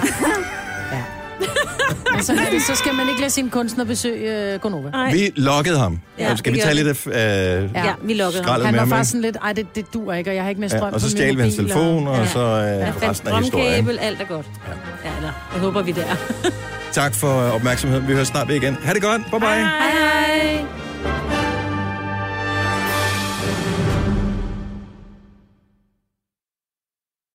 Speaker 4: Men så, så skal man ikke lade sin kunstner besøge uh, Gonova.
Speaker 1: Vi lokkede ham.
Speaker 4: Ja,
Speaker 1: Skal vi tage lidt af øh,
Speaker 4: Ja, vi lukkede ham. Han var faktisk sådan lidt, ej, det, det duer ikke, og jeg har ikke mere
Speaker 1: Ja,
Speaker 4: strøm
Speaker 1: og så stjal vi hans telefon, og så øh,
Speaker 2: fandt
Speaker 1: resten af historien.
Speaker 2: strømkabel, alt er godt. Ja, eller, jeg håber, vi er der.
Speaker 1: Tak for opmærksomheden. Vi hører snart ved igen. Ha' det godt. Bye bye.
Speaker 2: Hej hej.